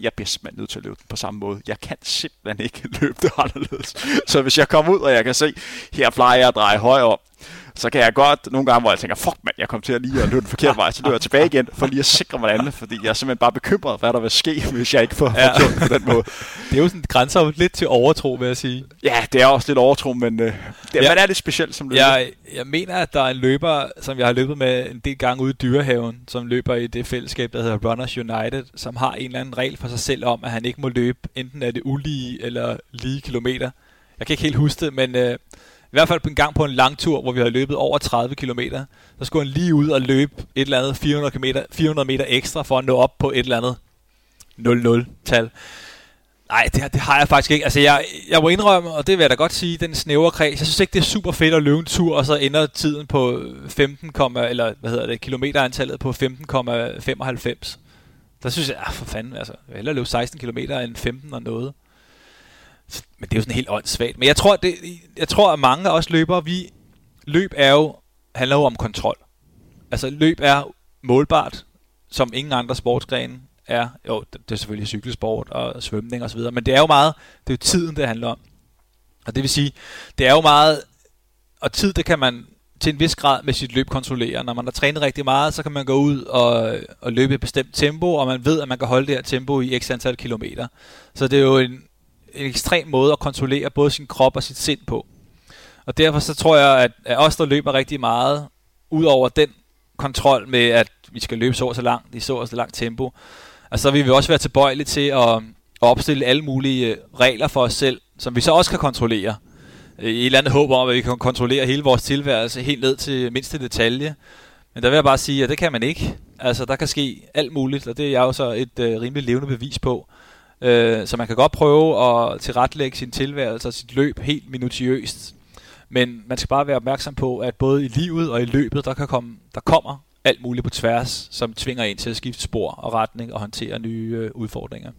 jeg bliver simpelthen nødt til at løbe den på samme måde. Jeg kan simpelthen ikke løbe det anderledes. Så hvis jeg kommer ud, og jeg kan se, her plejer jeg at dreje højre så kan jeg godt nogle gange, hvor jeg tænker, fuck mand, jeg kom til at lige at løbe den forkerte vej, så løber jeg tilbage igen, for lige at sikre mig andet, fordi jeg er simpelthen bare bekymret, hvad der vil ske, hvis jeg ikke får ja. på den måde. Det er jo sådan grænser lidt til overtro, vil jeg sige. Ja, det er også lidt overtro, men øh, det, ja. hvad er det specielt som løber? Jeg, jeg mener, at der er en løber, som jeg har løbet med en del gange ude i Dyrehaven, som løber i det fællesskab, der hedder Runners United, som har en eller anden regel for sig selv om, at han ikke må løbe enten af det ulige eller lige kilometer. Jeg kan ikke helt huske det, men øh, i hvert fald på en gang på en lang tur, hvor vi har løbet over 30 km, så skulle han lige ud og løbe et eller andet 400, km, 400 meter ekstra for at nå op på et eller andet 0-0-tal. Nej, det, det har jeg faktisk ikke. Altså, jeg, jeg må indrømme, og det vil jeg da godt sige, den snævre kreds. Jeg synes ikke, det er super fedt at løbe en tur, og så ender tiden på 15, eller hvad hedder det, kilometerantallet på 15,95. Der synes jeg, ah, for fanden, altså, jeg vil hellere løbe 16 km end 15 og noget. Men det er jo sådan helt åndssvagt. Men jeg tror, det, jeg tror, at mange af os løbere, vi, løb er jo, handler jo om kontrol. Altså løb er målbart, som ingen andre sportsgrene er. Jo, det er selvfølgelig cykelsport og svømning og så videre, men det er jo meget, det er jo tiden, det handler om. Og det vil sige, det er jo meget, og tid, det kan man til en vis grad med sit løb kontrollere. Når man har trænet rigtig meget, så kan man gå ud og, og løbe i et bestemt tempo, og man ved, at man kan holde det her tempo i x antal kilometer. Så det er jo en, en ekstrem måde at kontrollere både sin krop og sit sind på. Og derfor så tror jeg, at, at os, der løber rigtig meget, ud over den kontrol med, at vi skal løbe så og så langt, i så og så langt tempo, og så vil vi også være tilbøjelige til at, at opstille alle mulige øh, regler for os selv, som vi så også kan kontrollere. Øh, I et eller andet håb om, at vi kan kontrollere hele vores tilværelse helt ned til mindste detalje. Men der vil jeg bare sige, at det kan man ikke. Altså, der kan ske alt muligt, og det er jeg jo så et øh, rimelig levende bevis på. Øh, så man kan godt prøve at tilrettelægge sin tilværelse og sit løb helt minutiøst. Men man skal bare være opmærksom på, at både i livet og i løbet, der, kan komme, der kommer alt muligt på tværs, som tvinger en til at skifte spor og retning og håndtere nye øh, udfordringer.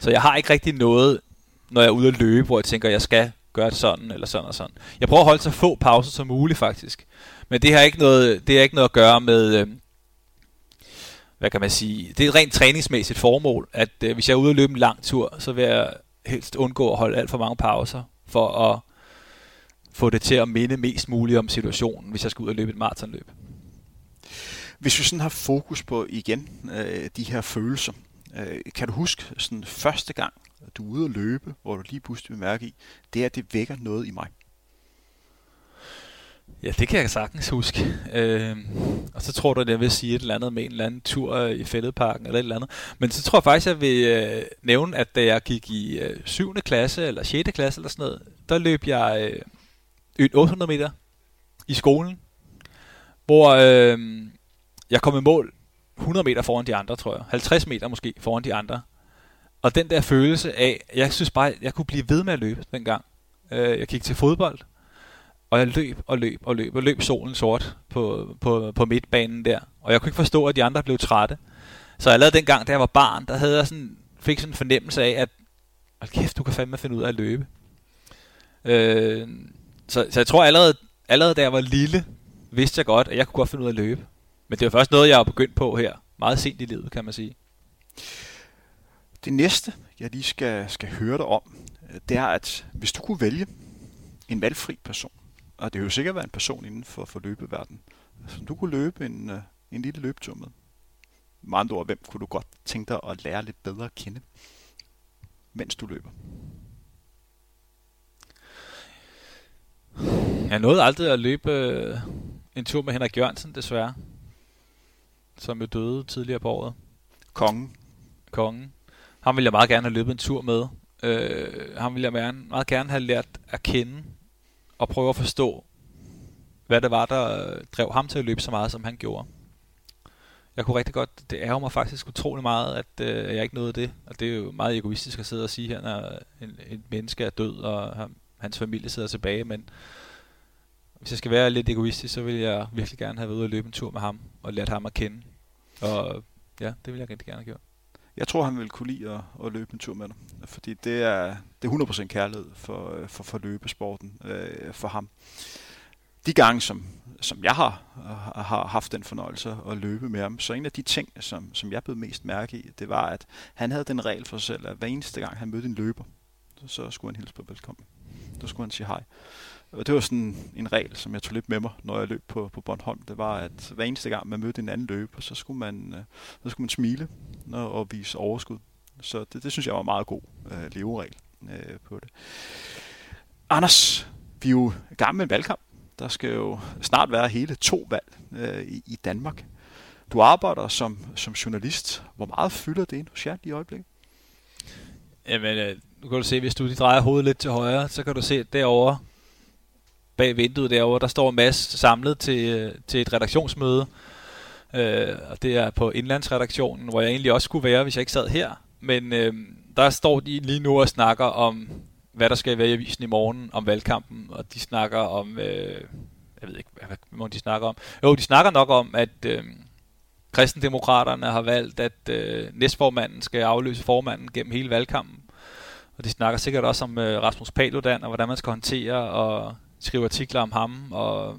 Så jeg har ikke rigtig noget, når jeg er ude at løbe, hvor jeg tænker, at jeg skal gøre det sådan eller sådan og sådan. Jeg prøver at holde så få pauser som muligt faktisk. Men det har ikke noget, det har ikke noget at gøre med, øh, hvad kan man sige, det er et rent træningsmæssigt formål, at øh, hvis jeg er ude og løbe en lang tur, så vil jeg helst undgå at holde alt for mange pauser, for at få det til at minde mest muligt om situationen, hvis jeg skal ud og løbe et maratonløb. Hvis vi sådan har fokus på igen øh, de her følelser, øh, kan du huske sådan første gang, du er ude at løbe, hvor du lige pludselig vil mærke i, det er, at det vækker noget i mig? Ja, det kan jeg sagtens huske. Øh, og så tror du, at jeg vil sige et eller andet med en eller anden tur øh, i fældeparken eller et eller andet. Men så tror jeg faktisk, at jeg vil øh, nævne, at da jeg gik i øh, 7. klasse eller 6. klasse eller sådan noget, der løb jeg øh, 800 meter i skolen, hvor øh, jeg kom i mål 100 meter foran de andre, tror jeg. 50 meter måske foran de andre. Og den der følelse af, jeg synes bare, jeg kunne blive ved med at løbe dengang. Øh, jeg gik til fodbold, og jeg løb og løb og løb og løb solen sort på, på, på midtbanen der. Og jeg kunne ikke forstå, at de andre blev trætte. Så allerede dengang, da jeg var barn, der havde jeg sådan, fik sådan en fornemmelse af, at hold kæft, du kan fandme finde ud af at løbe. Øh, så, så jeg tror allerede, allerede da jeg var lille, vidste jeg godt, at jeg kunne godt finde ud af at løbe. Men det var først noget, jeg har begyndt på her, meget sent i livet, kan man sige. Det næste, jeg lige skal, skal høre dig om, det er, at hvis du kunne vælge en valgfri person, og det vil jo sikkert være en person inden for, for løbeverdenen, som du kunne løbe en, øh, en lille løbetur med. Med andre ord, hvem kunne du godt tænke dig at lære lidt bedre at kende, mens du løber? Jeg nåede aldrig at løbe øh, en tur med Henrik Jørgensen, desværre. Som jo døde tidligere på året. Kongen. Kongen. Ham ville jeg meget gerne have løbet en tur med. Øh, ham ville jeg meget, meget gerne have lært at kende og prøve at forstå, hvad det var, der øh, drev ham til at løbe så meget, som han gjorde. Jeg kunne rigtig godt, det ærger mig faktisk utrolig meget, at øh, jeg ikke nåede det. Og det er jo meget egoistisk at sidde og sige her, når en, en menneske er død, og hans familie sidder tilbage, men hvis jeg skal være lidt egoistisk, så vil jeg virkelig gerne have været ude og løbe en tur med ham, og lært ham at kende. Og ja, det vil jeg rigtig gerne have gjort. Jeg tror, han vil kunne lide at, at løbe en tur med dig, fordi det er, det er 100% kærlighed for, øh, for, for løbesporten øh, for ham. De gange, som, som jeg har, øh, har haft den fornøjelse at løbe med ham, så en af de ting, som, som jeg blev mest mærke i, det var, at han havde den regel for sig selv, at hver eneste gang han mødte en løber, så skulle han hilse på velkommen. Så skulle han sige hej. Og det var sådan en regel, som jeg tog lidt med mig, når jeg løb på, på Bornholm. Det var, at hver eneste gang man mødte en anden løber, så skulle man, øh, så skulle man smile og, og vise overskud. Så det, det synes jeg var en meget god øh, leveregel øh, på det. Anders, vi er jo i gang med en valgkamp. Der skal jo snart være hele to valg øh, i, i Danmark. Du arbejder som, som journalist. Hvor meget fylder det ind hos jer i øjeblikket? Jamen, øh, nu kan du se, hvis du lige drejer hovedet lidt til højre, så kan du se derovre, bag vinduet derovre, der står Mads samlet til, øh, til et redaktionsmøde. Øh, og det er på indlandsredaktionen, hvor jeg egentlig også skulle være, hvis jeg ikke sad her. Men øh, der står de lige nu og snakker om, hvad der skal være i avisen i morgen, om valgkampen, og de snakker om, øh, jeg ved ikke, hvad, hvad de snakker om. Jo, de snakker nok om, at øh, kristendemokraterne har valgt, at øh, næstformanden skal afløse formanden gennem hele valgkampen. Og de snakker sikkert også om øh, Rasmus Paludan, og hvordan man skal håndtere og skrive artikler om ham, og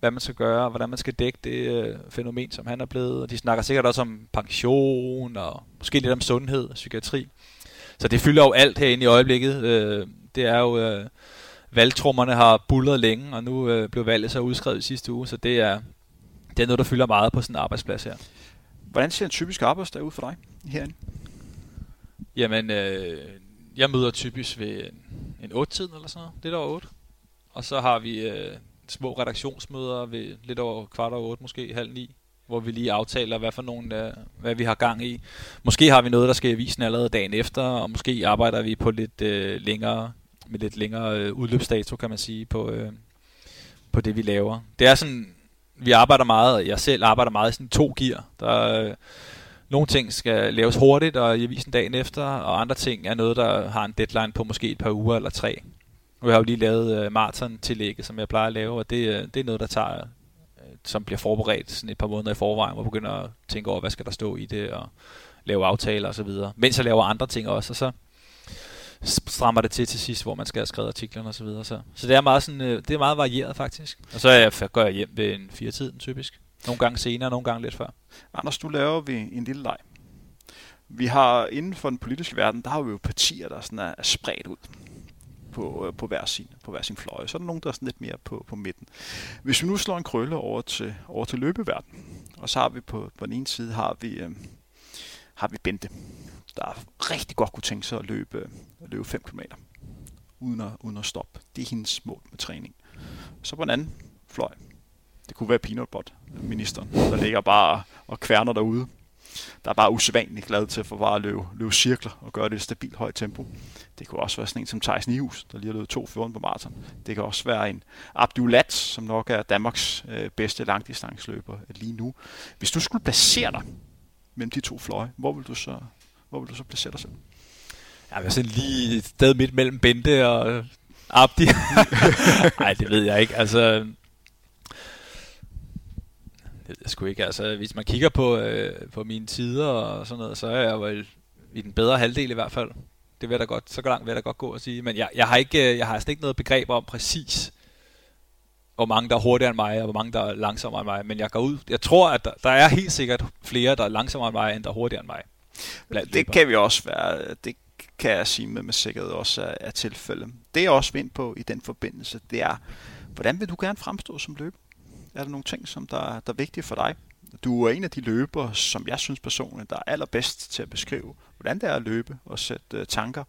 hvad man skal gøre, og hvordan man skal dække det øh, fænomen, som han er blevet. Og de snakker sikkert også om pension, og måske lidt om sundhed og psykiatri. Så det fylder jo alt herinde i øjeblikket. Øh, det er jo... Øh, valgtrummerne har bullet længe, og nu øh, blev valget så udskrevet i sidste uge, så det er, det er noget, der fylder meget på sådan en arbejdsplads her. Hvordan ser en typisk arbejdsdag ud for dig herinde? Jamen, øh, jeg møder typisk ved en, en 8-tiden eller sådan noget. Det er der 8. Og så har vi øh, små redaktionsmøder ved lidt over kvart over otte, måske halv ni, hvor vi lige aftaler, hvad for nogle, øh, hvad vi har gang i. Måske har vi noget, der skal i avisen allerede dagen efter, og måske arbejder vi på lidt øh, længere, med lidt længere øh, udløbsdato, kan man sige, på, øh, på det, vi laver. Det er sådan, vi arbejder meget, jeg selv arbejder meget i sådan to gear. Der øh, nogle ting skal laves hurtigt og i avisen dagen efter, og andre ting er noget, der har en deadline på måske et par uger eller tre. Nu har jeg jo lige lavet uh, maraton-tillægget, som jeg plejer at lave, og det, uh, det er noget, der tager øh, som bliver forberedt sådan et par måneder i forvejen, hvor jeg begynder at tænke over, hvad skal der stå i det, og lave aftaler og så videre. Mens jeg laver andre ting også, og så strammer det til til sidst, hvor man skal have skrevet artiklerne og så videre. Så, så det er meget sådan, øh, det er meget varieret faktisk. Og så jeg, går jeg hjem ved en fire tiden typisk. Nogle gange senere, nogle gange lidt før. Anders, du laver vi en lille leg. Vi har inden for den politiske verden, der har vi jo partier, der sådan er, er spredt ud på, øh, på, hver sin, på hver sin fløje. Så er der nogen, der er sådan lidt mere på, på midten. Hvis vi nu slår en krølle over til, over til løbeverden, og så har vi på, på den ene side har vi, øh, har vi Bente, der rigtig godt kunne tænke sig at løbe, øh, at løbe 5 km uden at, uden at stoppe. Det er hendes mål med træning. Så på en anden fløj, det kunne være peanutbot, ministeren, der ligger bare og kværner derude. Der er bare usædvanligt glad til for bare at løbe, løbe cirkler og gøre det i et stabilt højt tempo. Det kunne også være sådan en som Thijs Nihus, der lige har løbet 2.14 på maraton. Det kan også være en Abdulat, som nok er Danmarks øh, bedste langdistansløber lige nu. Hvis du skulle placere dig mellem de to fløje, hvor vil du så, hvor vil du så placere dig selv? Jeg vil sådan lige et sted midt mellem Bente og Abdi. Nej, det ved jeg ikke. Altså, ved jeg sgu ikke. Altså, hvis man kigger på, øh, på mine tider og sådan noget, så er jeg vel i den bedre halvdel i hvert fald. Det vil da godt, så langt vil jeg da godt gå og sige. Men jeg, jeg har ikke, øh, jeg har altså ikke noget begreb om præcis, hvor mange der er hurtigere end mig, og hvor mange der er langsommere end mig. Men jeg går ud, jeg tror, at der, der er helt sikkert flere, der er langsommere end mig, end der er hurtigere end mig. Det løber. kan vi også være, det kan jeg sige med, med sikkerhed også er, er tilfældet. Det jeg også vind på i den forbindelse, det er, hvordan vil du gerne fremstå som løber? Er der nogle ting, som der, der er vigtige for dig? Du er en af de løbere, som jeg synes personligt, der er allerbedst til at beskrive, hvordan det er at løbe og sætte uh, tanker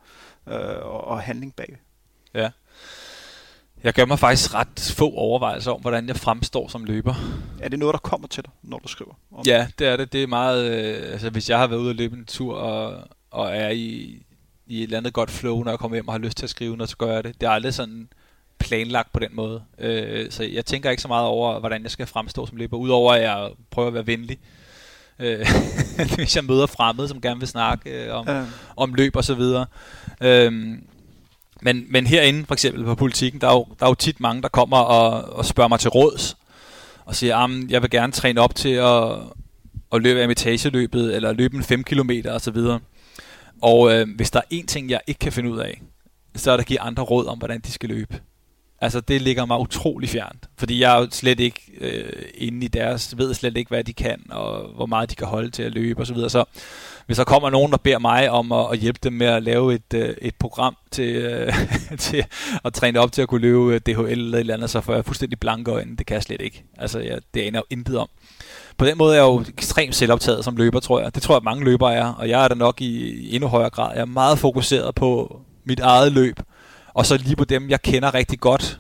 og, og handling bag. Ja. Jeg gør mig faktisk ret få overvejelser om, hvordan jeg fremstår som løber. Er det noget, der kommer til dig, når du skriver? Om ja, det er det. Det er meget... Øh, altså, hvis jeg har været ude og løbe en tur og, og er i, i et eller andet godt flow, når jeg kommer hjem og har lyst til at skrive noget, så gør jeg det. Det er aldrig sådan planlagt på den måde. Øh, så jeg tænker ikke så meget over, hvordan jeg skal fremstå som løber, udover at jeg prøver at være venlig. Øh, hvis jeg møder fremmede, som gerne vil snakke øh, om, ja. om løb og så videre. Øh, men, men herinde, for eksempel på politikken, der er jo, der er jo tit mange, der kommer og, og spørger mig til råds, og siger, at jeg vil gerne træne op til at, at løbe amitageløbet, eller løbe en 5 km og så videre. Og øh, hvis der er en ting, jeg ikke kan finde ud af, så er der at give andre råd om, hvordan de skal løbe. Altså, det ligger mig utrolig fjernt. Fordi jeg er jo slet ikke øh, inde i deres, ved slet ikke, hvad de kan, og hvor meget de kan holde til at løbe osv. Så, videre. så hvis der kommer nogen, der beder mig om at, at hjælpe dem med at lave et, øh, et program til, øh, til at træne op til at kunne løbe DHL eller et eller andet, så får jeg fuldstændig blanke øjne. Det kan jeg slet ikke. Altså, jeg, det aner jo intet om. På den måde er jeg jo ekstremt selvoptaget som løber, tror jeg. Det tror jeg, mange løbere er, og jeg er der nok i, i endnu højere grad. Jeg er meget fokuseret på mit eget løb, og så lige på dem, jeg kender rigtig godt,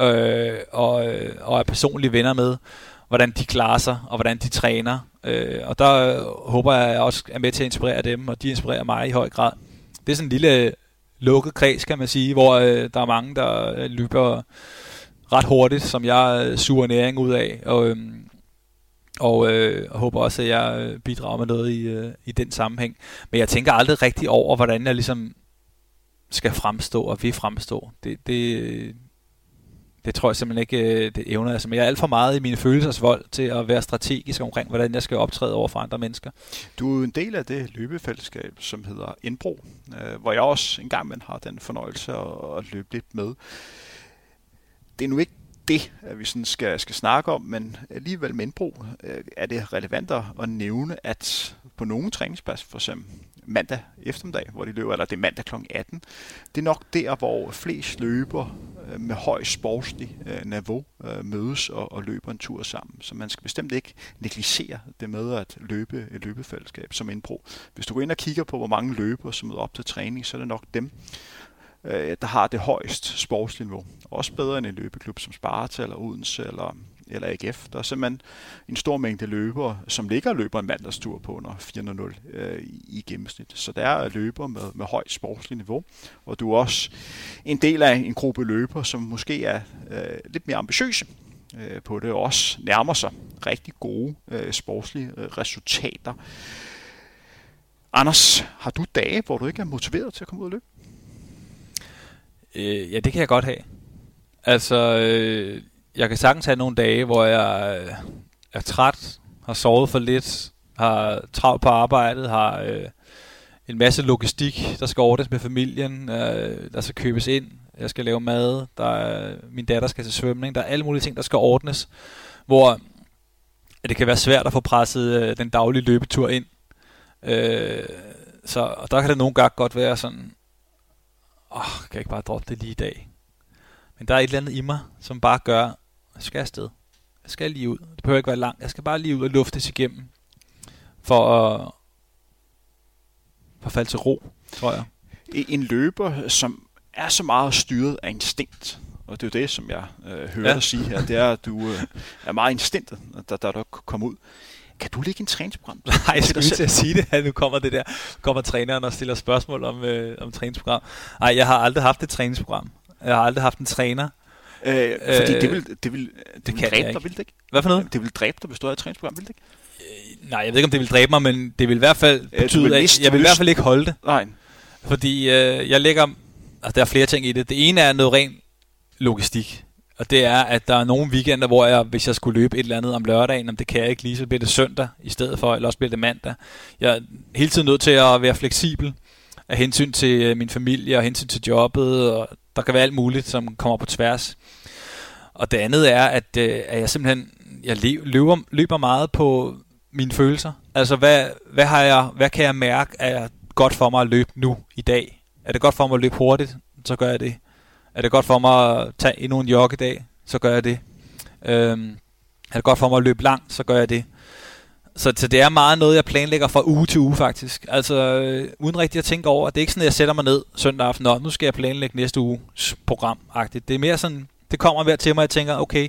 øh, og, øh, og er personlige venner med, hvordan de klarer sig, og hvordan de træner. Øh, og der øh, håber jeg, at jeg også er med til at inspirere dem, og de inspirerer mig i høj grad. Det er sådan en lille lukket kreds, kan man sige, hvor øh, der er mange, der øh, løber ret hurtigt, som jeg øh, suger næring ud af. Og, øh, og øh, håber også, at jeg øh, bidrager med noget i, øh, i den sammenhæng. Men jeg tænker aldrig rigtig over, hvordan jeg ligesom skal fremstå og vil fremstå. Det, det, det tror jeg simpelthen ikke, øh, det evner jeg. Altså, men jeg er alt for meget i mine følelsesvold til at være strategisk omkring, hvordan jeg skal optræde over for andre mennesker. Du er en del af det løbefællesskab, som hedder Indbro, øh, hvor jeg også engang har den fornøjelse at løbe lidt med. Det er nu ikke det, at vi sådan skal, skal snakke om, men alligevel med Indbro øh, er det relevant at nævne, at på nogle træningspas, for eksempel mandag eftermiddag, hvor de løber, eller det er mandag kl. 18. Det er nok der, hvor flest løber øh, med høj sportslig øh, niveau øh, mødes og, og løber en tur sammen. Så man skal bestemt ikke negligere det med at løbe et løbefællesskab som indbro. Hvis du går ind og kigger på, hvor mange løber, som møder op til træning, så er det nok dem, øh, der har det højst sportsniveau. niveau. Også bedre end en løbeklub som Sparta eller Odense eller eller AGF. Der er simpelthen en stor mængde løbere, som ligger og løber en mandagstur på under 400 øh, i gennemsnit. Så der er løbere med, med højt sportsligt niveau, og du er også en del af en gruppe løbere, som måske er øh, lidt mere ambitiøse øh, på det, og også nærmer sig rigtig gode øh, sportslige øh, resultater. Anders, har du dage, hvor du ikke er motiveret til at komme ud og løbe? Øh, ja, det kan jeg godt have. Altså, øh, jeg kan sagtens have nogle dage, hvor jeg øh, er træt, har sovet for lidt, har travlt på arbejdet, har øh, en masse logistik, der skal ordnes med familien, øh, der skal købes ind, jeg skal lave mad, der er, min datter skal til svømning, der er alle mulige ting, der skal ordnes, hvor det kan være svært at få presset øh, den daglige løbetur ind. Øh, så og der kan det nogle gange godt være sådan, åh, oh, kan jeg ikke bare droppe det lige i dag? Men der er et eller andet i mig, som bare gør, jeg skal afsted. Jeg skal lige ud. Det behøver ikke være langt. Jeg skal bare lige ud og luftes igennem. For at, for at falde til ro, tror jeg. En løber, som er så meget styret af instinkt, og det er jo det, som jeg øh, hører ja. dig sige her, det er, at du øh, er meget instinktet, der, der, der kommer ud. Kan du lægge en træningsprogram? Nej, jeg skulle til at sige det, at nu kommer det der, kommer træneren og stiller spørgsmål om, øh, om træningsprogram. Nej, jeg har aldrig haft et træningsprogram. Jeg har aldrig haft en træner. Øh, fordi øh, det vil, det vil, det, det vil dræbe dig, vil det ikke? Hvad for noget? Det vil dræbe dig, hvis du havde et træningsprogram, vil det ikke? Øh, nej, jeg ved ikke, om det vil dræbe mig, men det vil i hvert fald øh, betyde, vil at jeg vil i hvert fald ikke holde det. Nej. Fordi øh, jeg lægger, altså der er flere ting i det. Det ene er noget rent logistik. Og det er, at der er nogle weekender, hvor jeg, hvis jeg skulle løbe et eller andet om lørdagen, om det kan jeg ikke lige, så bliver det søndag i stedet for, eller også bliver det mandag. Jeg er hele tiden nødt til at være fleksibel af hensyn til øh, min familie og hensyn til jobbet, og der kan være alt muligt, som kommer på tværs. Og det andet er, at, øh, at jeg simpelthen jeg løber, løber meget på mine følelser. Altså, hvad, hvad, har jeg, hvad kan jeg mærke er godt for mig at løbe nu i dag? Er det godt for mig at løbe hurtigt, så gør jeg det. Er det godt for mig at tage endnu en jog i dag, så gør jeg det. Øhm, er det godt for mig at løbe langt, så gør jeg det. Så, så det er meget noget, jeg planlægger fra uge til uge faktisk. Altså øh, uden rigtig at tænke over, det er ikke sådan, at jeg sætter mig ned søndag aften, og nu skal jeg planlægge næste uges program -agtigt. Det er mere sådan, det kommer hver til mig, og jeg tænker, okay,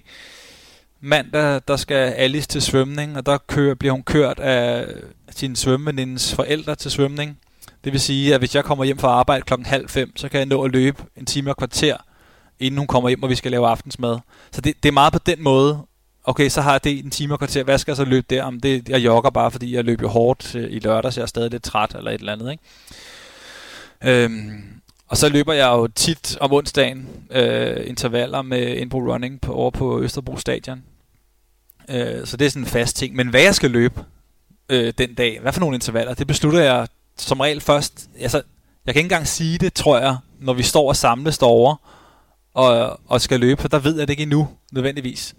mandag, der skal Alice til svømning, og der kører, bliver hun kørt af sin svømmevenindens forældre til svømning. Det vil sige, at hvis jeg kommer hjem fra arbejde klokken halv fem, så kan jeg nå at løbe en time og kvarter, inden hun kommer hjem, og vi skal lave aftensmad. Så det, det er meget på den måde. Okay, så har jeg det en time og kvarter. Hvad skal jeg så løbe der? Om det, jeg jogger bare, fordi jeg løb jo hårdt øh, i lørdag, så jeg er stadig lidt træt eller et eller andet. Ikke? Øhm, og så løber jeg jo tit om onsdagen øh, intervaller med Inbro Running på, over på Østerbro Stadion. Øh, så det er sådan en fast ting. Men hvad jeg skal løbe øh, den dag, hvad for nogle intervaller, det beslutter jeg som regel først, altså, jeg kan ikke engang sige det, tror jeg, når vi står og samles derovre, og, og skal løbe, for der ved jeg det ikke endnu, nødvendigvis.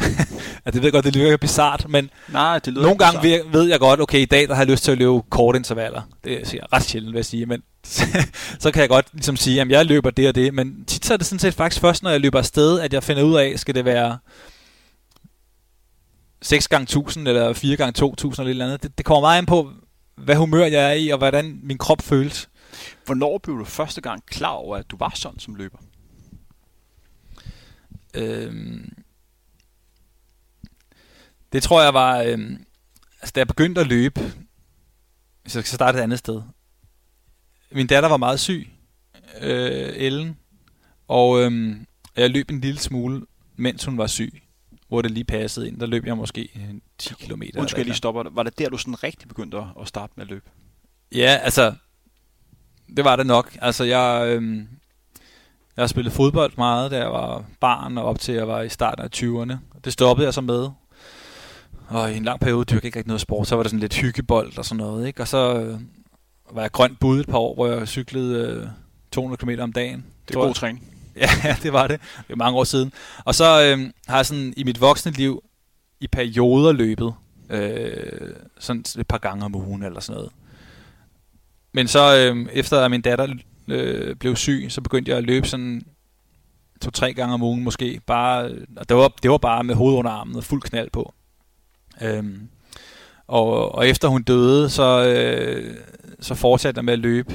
ja, det ved jeg godt, det lyder bizart, men Nej, det nogle gange ved, ved jeg godt, okay, i dag der har jeg lyst til at løbe korte intervaller. Det er ret sjældent, vil jeg sige, men så kan jeg godt ligesom sige, at jeg løber det og det, men tit så er det sådan set faktisk først, når jeg løber afsted, at jeg finder ud af, skal det være 6 gange 1000 eller 4 gange 2000 eller et eller andet. Det, det kommer meget an på, hvad humør jeg er i, og hvordan min krop føles. Hvornår blev du første gang klar over, at du var sådan som løber? Øhm, det tror jeg var, øhm, altså da jeg begyndte at løbe, hvis jeg skal starte et andet sted. Min datter var meget syg, øh, Ellen, og øhm, jeg løb en lille smule, mens hun var syg hvor det lige passede ind. Der løb jeg måske 10 km. Undskyld, jeg lige stopper. Var det der, du sådan rigtig begyndte at starte med at løbe? Ja, altså, det var det nok. Altså, jeg, øhm, jeg har spillet fodbold meget, da jeg var barn, og op til jeg var i starten af 20'erne. Det stoppede jeg så med. Og i en lang periode dyrkede jeg ikke rigtig noget sport. Så var det sådan lidt hyggebold og sådan noget. Ikke? Og så øh, var jeg grønt bud et par år, hvor jeg cyklede øh, 200 km om dagen. Det er god træning. Ja, det var det. Det var mange år siden. Og så øh, har jeg sådan i mit voksne liv i perioder løbet. Øh, sådan et par gange om ugen eller sådan noget. Men så øh, efter at min datter øh, blev syg, så begyndte jeg at løbe sådan to-tre gange om ugen måske. Bare, og det, var, det var bare med hovedet under armen og fuld knald på. Øhm, og, og efter hun døde, så, øh, så fortsatte jeg med at løbe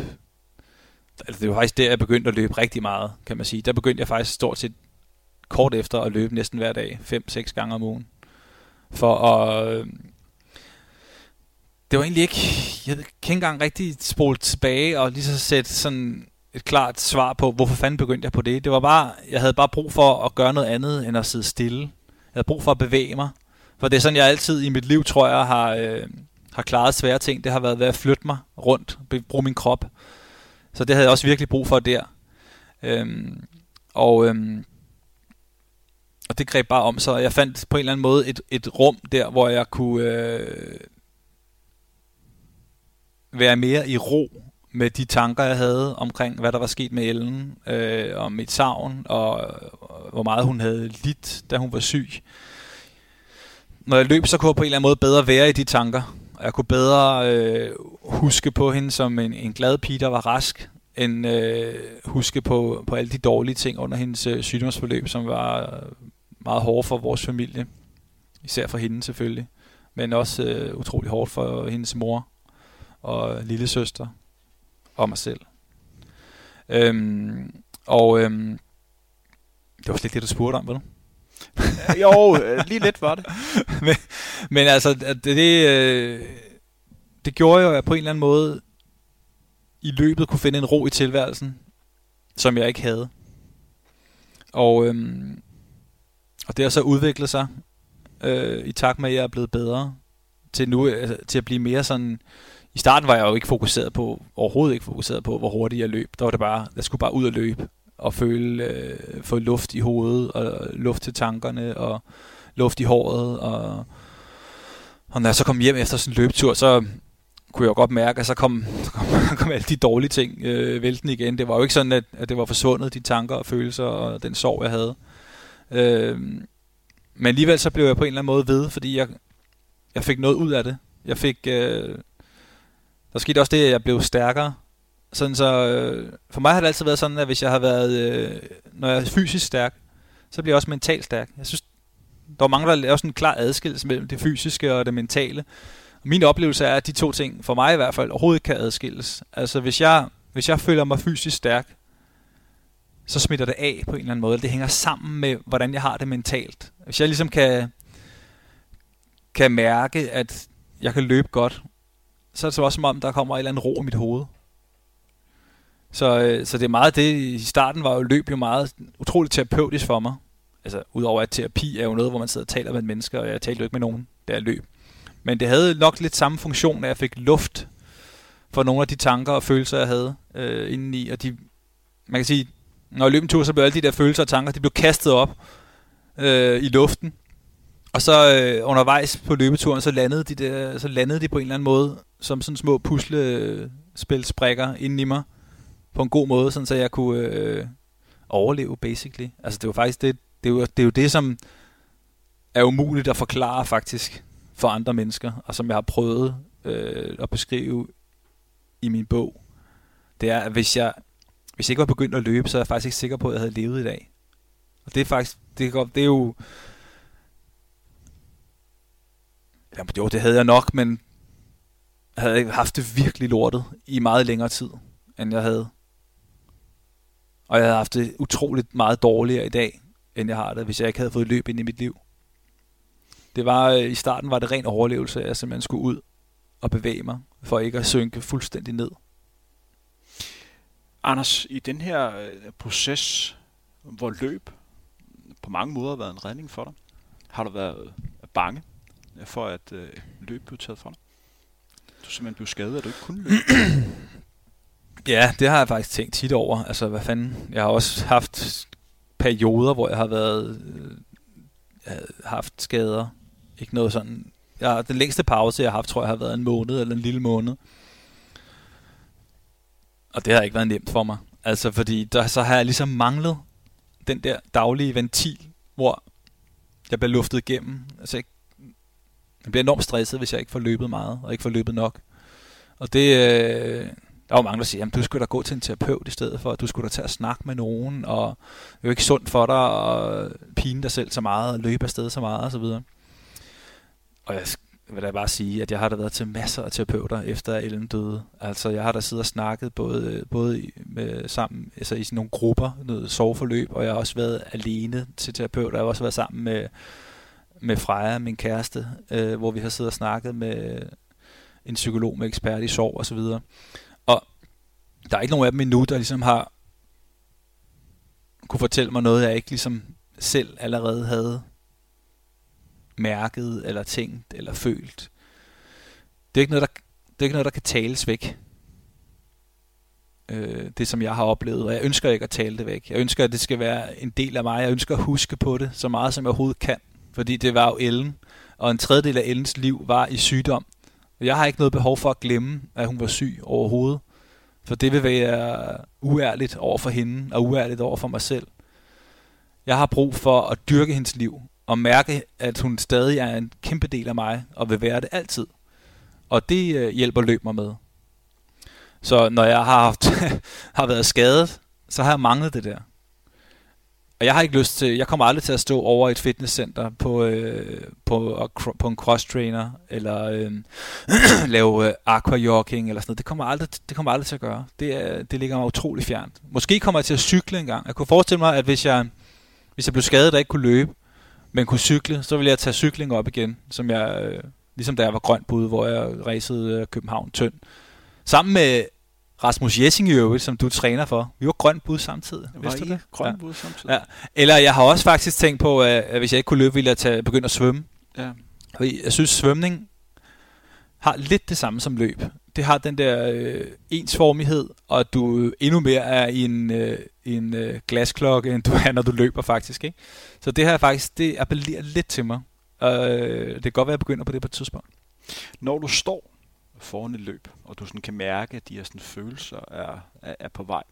altså det var faktisk der, jeg begyndte at løbe rigtig meget, kan man sige. Der begyndte jeg faktisk stort set kort efter at løbe næsten hver dag, 5-6 gange om ugen. For at... Øh, det var egentlig ikke... Jeg kan ikke engang rigtig spole tilbage og lige så sætte sådan et klart svar på, hvorfor fanden begyndte jeg på det. Det var bare, jeg havde bare brug for at gøre noget andet, end at sidde stille. Jeg havde brug for at bevæge mig. For det er sådan, jeg altid i mit liv, tror jeg, har, øh, har klaret svære ting. Det har været ved at flytte mig rundt, bruge min krop. Så det havde jeg også virkelig brug for der. Øhm, og øhm, og det greb bare om sig. Jeg fandt på en eller anden måde et, et rum der, hvor jeg kunne øh, være mere i ro med de tanker, jeg havde omkring, hvad der var sket med Ellen, øh, og mit savn, og, og hvor meget hun havde lidt, da hun var syg. Når jeg løb, så kunne jeg på en eller anden måde bedre være i de tanker. Jeg kunne bedre øh, huske på hende som en, en glad pige, der var rask, end øh, huske på, på alle de dårlige ting under hendes øh, sygdomsforløb, som var øh, meget hårde for vores familie. Især for hende selvfølgelig. Men også øh, utrolig hårdt for hendes mor og lille søster og mig selv. Øhm, og øhm, det var slet det, du spurgte om, vel? jo, øh, lige lidt var det. men, men altså, det, det, øh, det gjorde jo, at jeg på en eller anden måde i løbet kunne finde en ro i tilværelsen, som jeg ikke havde. Og, øhm, og det har så udviklet sig øh, i takt med, at jeg er blevet bedre til nu altså, til at blive mere sådan i starten var jeg jo ikke fokuseret på, overhovedet ikke fokuseret på, hvor hurtigt jeg løb. Der var det bare, jeg skulle bare ud og løbe og føle, øh, få luft i hovedet, og luft til tankerne, og luft i håret, og, og når jeg så kom hjem efter sådan en løbetur, så kunne jeg jo godt mærke, at så kom, så kom, kom alle de dårlige ting øh, vælten igen. Det var jo ikke sådan, at, at det var forsvundet, de tanker og følelser, og den sorg, jeg havde. Øh, men alligevel så blev jeg på en eller anden måde ved, fordi jeg, jeg fik noget ud af det. Jeg fik... Øh, der skete også det, at jeg blev stærkere. Sådan så, øh, for mig har det altid været sådan, at hvis jeg har været, øh, når jeg er fysisk stærk, så bliver jeg også mentalt stærk. Jeg synes, der mangler der laver sådan en klar adskillelse mellem det fysiske og det mentale. Og min oplevelse er, at de to ting, for mig i hvert fald, overhovedet ikke kan adskilles. Altså hvis jeg, hvis jeg føler mig fysisk stærk, så smitter det af på en eller anden måde. Det hænger sammen med, hvordan jeg har det mentalt. Hvis jeg ligesom kan, kan mærke, at jeg kan løbe godt, så er det så også som om, der kommer en eller andet ro i mit hoved. Så, øh, så det er meget det, i starten var jo løb jo meget utroligt terapeutisk for mig. Altså, udover at terapi er jo noget, hvor man sidder og taler med mennesker, og jeg talte jo ikke med nogen, der løb. Men det havde nok lidt samme funktion, at jeg fik luft for nogle af de tanker og følelser, jeg havde øh, indeni. Og de, man kan sige, når jeg løb en tur, så blev alle de der følelser og tanker, de blev kastet op øh, i luften. Og så øh, undervejs på løbeturen, så landede, de der, så landede de på en eller anden måde som sådan små puslespilsbrikker inden i mig på en god måde, sådan så jeg kunne øh, overleve, basically. Altså det var faktisk det, det er, jo, det er jo det, som er umuligt at forklare faktisk for andre mennesker, og som jeg har prøvet øh, at beskrive i min bog. Det er, at hvis jeg, hvis jeg ikke var begyndt at løbe, så er jeg faktisk ikke sikker på, at jeg havde levet i dag. Og det er faktisk, det er, det er jo, Jamen, jo, det havde jeg nok, men jeg havde haft det virkelig lortet i meget længere tid, end jeg havde. Og jeg havde haft det utroligt meget dårligere i dag, end jeg har det, hvis jeg ikke havde fået løb ind i mit liv. Det var, øh, i starten var det ren overlevelse, at jeg simpelthen skulle ud og bevæge mig, for ikke at synke fuldstændig ned. Anders, i den her øh, proces, hvor løb på mange måder har været en redning for dig, har du været bange for, at øh, løb blev taget fra dig? Du simpelthen blev skadet, at du ikke kunne løbe? ja, det har jeg faktisk tænkt tit over. Altså, hvad fanden? Jeg har også haft perioder, hvor jeg har været øh, haft skader. Ikke noget sådan... Jeg, den længste pause, jeg har haft, tror jeg har været en måned eller en lille måned. Og det har ikke været nemt for mig. Altså, fordi der, så har jeg ligesom manglet den der daglige ventil, hvor jeg bliver luftet igennem. Altså, jeg jeg bliver enormt stresset, hvis jeg ikke får løbet meget, og ikke får løbet nok. Og det, øh, der er jo mange, der siger, at du skulle da gå til en terapeut i stedet for, at du skulle da tage at snakke med nogen, og det er jo ikke sundt for dig at pine dig selv så meget, og løbe afsted så meget, og så videre. Og jeg vil da bare sige, at jeg har da været til masser af terapeuter, efter Ellen døde. Altså, jeg har da siddet og snakket både, både med, sammen, altså i sådan nogle grupper, noget soveforløb, og jeg har også været alene til terapeuter. Jeg har også været sammen med med Freja, min kæreste, øh, hvor vi har siddet og snakket med en psykolog med ekspert i sorg og så videre der er ikke nogen af dem endnu, der ligesom har kunne fortælle mig noget, jeg ikke ligesom selv allerede havde mærket, eller tænkt, eller følt. Det er ikke noget, der, det er ikke noget, der kan tales væk. øh, det som jeg har oplevet, og jeg ønsker ikke at tale det væk. Jeg ønsker, at det skal være en del af mig. Jeg ønsker at huske på det så meget, som jeg overhovedet kan. Fordi det var jo Ellen, og en tredjedel af Ellens liv var i sygdom. Jeg har ikke noget behov for at glemme, at hun var syg overhovedet. For det vil være uærligt over for hende, og uærligt over for mig selv. Jeg har brug for at dyrke hendes liv, og mærke, at hun stadig er en kæmpe del af mig, og vil være det altid. Og det øh, hjælper løb mig med. Så når jeg har, haft, har været skadet, så har jeg manglet det der. Og jeg har ikke lyst til, jeg kommer aldrig til at stå over et fitnesscenter på, øh, på, på en cross trainer, eller øh, lave øh, aquajogging, eller sådan noget. Det kommer, aldrig, det kommer aldrig til at gøre. Det, er, det ligger mig utrolig fjernt. Måske kommer jeg til at cykle en gang. Jeg kunne forestille mig, at hvis jeg, hvis jeg blev skadet og ikke kunne løbe, men kunne cykle, så ville jeg tage cykling op igen, som jeg, øh, ligesom da jeg var grønt bud, hvor jeg racede øh, København tynd. Sammen med Rasmus Jessing i øvrigt, som du træner for. Vi var grønt bud samtidig. Var Vidste I det? grønt bud samtidig? Ja. Eller jeg har også faktisk tænkt på, at hvis jeg ikke kunne løbe, ville jeg tage, begynde at svømme. Ja. Jeg synes, svømning har lidt det samme som løb. Det har den der øh, ensformighed, og du endnu mere er i en, øh, en øh, glasklokke, end du er, når du løber faktisk. Ikke? Så det her faktisk, det appellerer lidt til mig. Øh, det kan godt være, at jeg begynder på det på et tidspunkt. Når du står foran et løb, og du sådan kan mærke, at de her sådan følelser er, er, er på vej.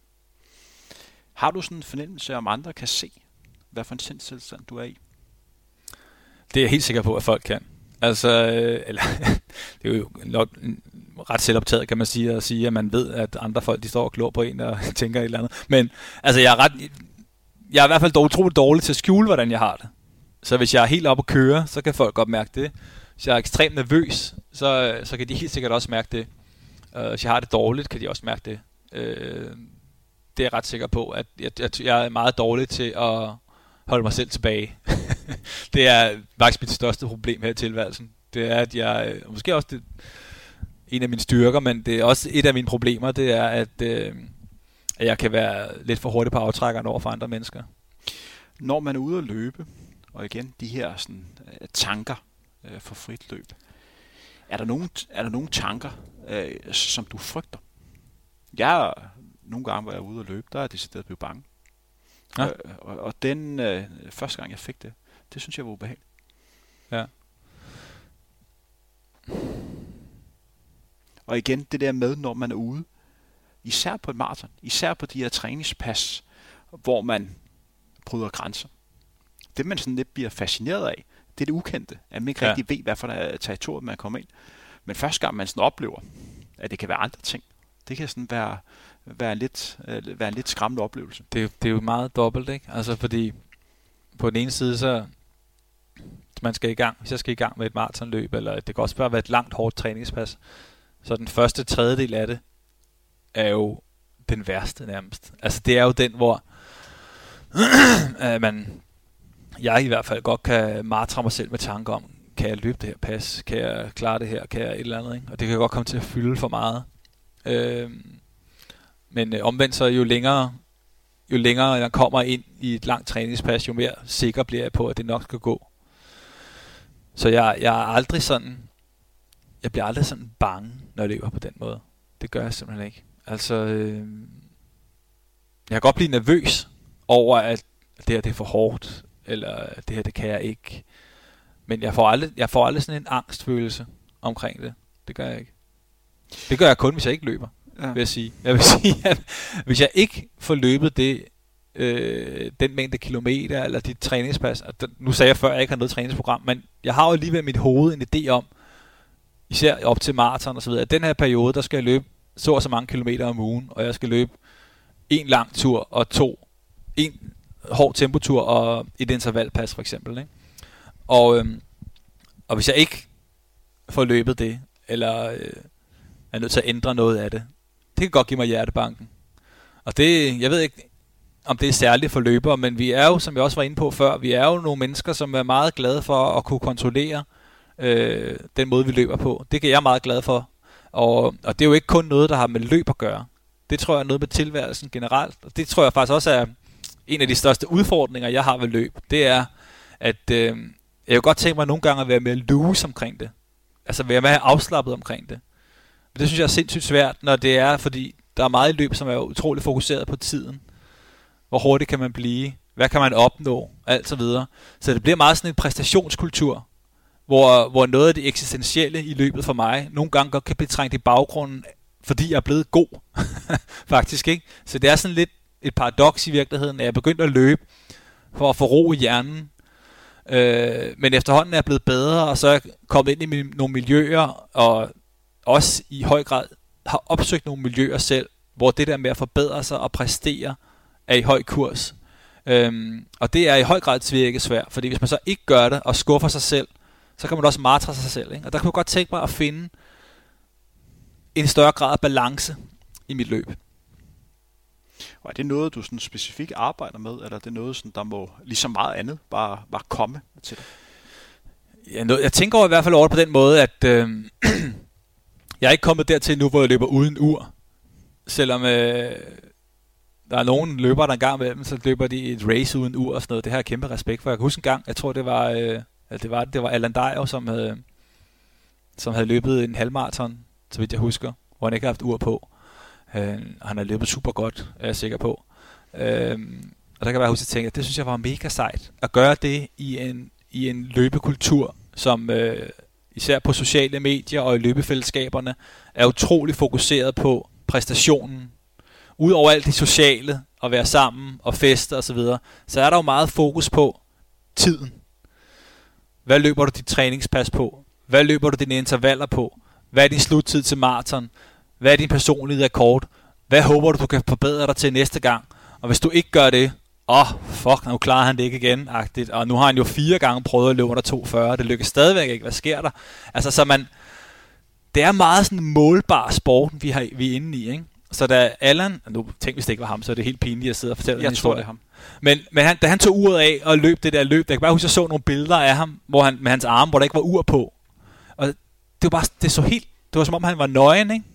Har du sådan en fornemmelse, om andre kan se, hvad for en sindstilstand du er i? Det er jeg helt sikker på, at folk kan. Altså, øh, eller, det er jo nok ret selvoptaget, kan man sige, at sige, at man ved, at andre folk, de står og klor på en og tænker et eller andet. Men altså, jeg er ret, jeg er i hvert fald utroligt dårlig til at skjule, hvordan jeg har det. Så hvis jeg er helt oppe at køre, så kan folk godt mærke det. Hvis jeg er ekstremt nervøs, så, øh, så kan de helt sikkert også mærke det. Øh, uh, hvis jeg har det dårligt, kan de også mærke det. Uh, det er jeg ret sikker på, at jeg, jeg, jeg er meget dårlig til at holde mig selv tilbage. det er faktisk mit største problem her i tilværelsen. Det er, at jeg, måske også det, en af mine styrker, men det er også et af mine problemer, det er, at, øh, at jeg kan være lidt for hurtig på aftrækkeren over for andre mennesker. Når man er ude at løbe, og igen de her sådan, tanker, øh, for frit løb. Er der nogle, er der nogle tanker, øh, som du frygter? Jeg nogle gange, hvor jeg ude og løbe, der er det decideret blevet bange. Ja. Øh, og, og den øh, første gang, jeg fik det, det synes jeg var ubehageligt. Ja. Og igen, det der med, når man er ude, især på et maraton, især på de her træningspas, hvor man bryder grænser. Det man sådan lidt bliver fascineret af, det er det ukendte, at man ikke ja. rigtig ved, hvad for der territorium man kommer ind. Men første gang man sådan oplever, at det kan være andre ting, det kan sådan være, være, en, lidt, øh, være en lidt skræmmende oplevelse. Det, det er jo meget dobbelt, ikke? Altså fordi på den ene side, så man skal i gang, hvis jeg skal i gang med et maratonløb, eller det kan også bare være et langt, hårdt træningspas, så den første tredjedel af det er jo den værste nærmest. Altså det er jo den, hvor man jeg i hvert fald godt kan martre mig selv med tanker om, kan jeg løbe det her pas? Kan jeg klare det her? Kan jeg et eller andet? Ikke? Og det kan godt komme til at fylde for meget. Øh, men øh, omvendt så jo længere, jo længere jeg kommer ind i et langt træningspas, jo mere sikker bliver jeg på, at det nok skal gå. Så jeg, jeg er aldrig sådan, jeg bliver aldrig sådan bange, når jeg løber på den måde. Det gør jeg simpelthen ikke. Altså, øh, jeg kan godt blive nervøs over, at det her det er for hårdt, eller det her, det kan jeg ikke. Men jeg får aldrig, jeg får aldrig sådan en angstfølelse omkring det. Det gør jeg ikke. Det gør jeg kun, hvis jeg ikke løber, ja. vil jeg sige. Jeg vil sige, at hvis jeg ikke får løbet det, øh, den mængde kilometer, eller dit træningspas, og den, nu sagde jeg før, at jeg ikke har noget træningsprogram, men jeg har jo alligevel i mit hoved en idé om, især op til maraton og så videre, at den her periode, der skal jeg løbe så og så mange kilometer om ugen, og jeg skal løbe en lang tur og to, en hård tempotur og et intervalpas for eksempel. Ikke? Og, øhm, og hvis jeg ikke får løbet det, eller øh, er nødt til at ændre noget af det, det kan godt give mig hjertebanken. Og det, jeg ved ikke, om det er særligt for løbere, men vi er jo, som jeg også var inde på før, vi er jo nogle mennesker, som er meget glade for at kunne kontrollere øh, den måde, vi løber på. Det kan jeg meget glad for. Og, og det er jo ikke kun noget, der har med løb at gøre. Det tror jeg er noget med tilværelsen generelt. Og det tror jeg faktisk også er en af de største udfordringer, jeg har ved løb, det er, at øh, jeg vil godt tænke mig nogle gange at være mere loose omkring det. Altså være mere afslappet omkring det. Men det synes jeg er sindssygt svært, når det er, fordi der er meget i løb, som er utrolig fokuseret på tiden. Hvor hurtigt kan man blive? Hvad kan man opnå? Alt så videre. Så det bliver meget sådan en præstationskultur, hvor, hvor noget af det eksistentielle i løbet for mig nogle gange godt kan blive trængt i baggrunden, fordi jeg er blevet god. Faktisk, ikke? Så det er sådan lidt et paradoks i virkeligheden, at jeg begyndte at løbe for at få ro i hjernen, Øh, men efterhånden er jeg blevet bedre, og så er jeg kommet ind i nogle miljøer, og også i høj grad har opsøgt nogle miljøer selv, hvor det der med at forbedre sig og præstere er i høj kurs. Øhm, og det er i høj grad tvirke svært, fordi hvis man så ikke gør det og skuffer sig selv, så kan man også martre sig selv. Ikke? Og der kan man godt tænke mig at finde en større grad af balance i mit løb. Og er det noget, du sådan specifikt arbejder med, eller er det noget, sådan, der må ligesom meget andet bare, bare komme til dig? Ja, noget, jeg tænker over i hvert fald over på den måde, at øh, jeg er ikke kommet dertil nu, hvor jeg løber uden ur. Selvom øh, der er nogen løber, der engang med dem, så løber de et race uden ur og sådan noget. Det har jeg kæmpe respekt for. Jeg kan huske en gang, jeg tror det var, øh, det var, det var Alan Dyer, som havde, som havde løbet en halvmarathon, så vidt jeg husker, hvor han ikke havde haft ur på. Øh, han har løbet super godt, er jeg sikker på. Øh, og der kan jeg bare huske at tænke, at det synes jeg var mega sejt. At gøre det i en, i en løbekultur, som øh, især på sociale medier og i løbefællesskaberne, er utrolig fokuseret på præstationen. Udover alt det sociale, at være sammen og feste osv., så, videre, så er der jo meget fokus på tiden. Hvad løber du dit træningspas på? Hvad løber du dine intervaller på? Hvad er din sluttid til maraton? Hvad er din personlige rekord? Hvad håber du, du kan forbedre dig til næste gang? Og hvis du ikke gør det, åh, oh, fuck, nu klarer han det ikke igen, agtigt. Og nu har han jo fire gange prøvet at løbe under 240, det lykkes stadigvæk ikke, hvad sker der? Altså, så man, det er meget sådan målbar sport, vi, har, vi er inde i, ikke? Så da Allan, nu tænk hvis det ikke var ham, så er det helt pinligt at sidde og fortælle Jeg den tror, historie. det er ham. Men, men han, da han tog uret af og løb det der løb, jeg kan bare huske, at jeg så nogle billeder af ham, hvor han, med hans arme, hvor der ikke var ur på. Og det var bare, det så helt, det var som om han var nøgen, ikke?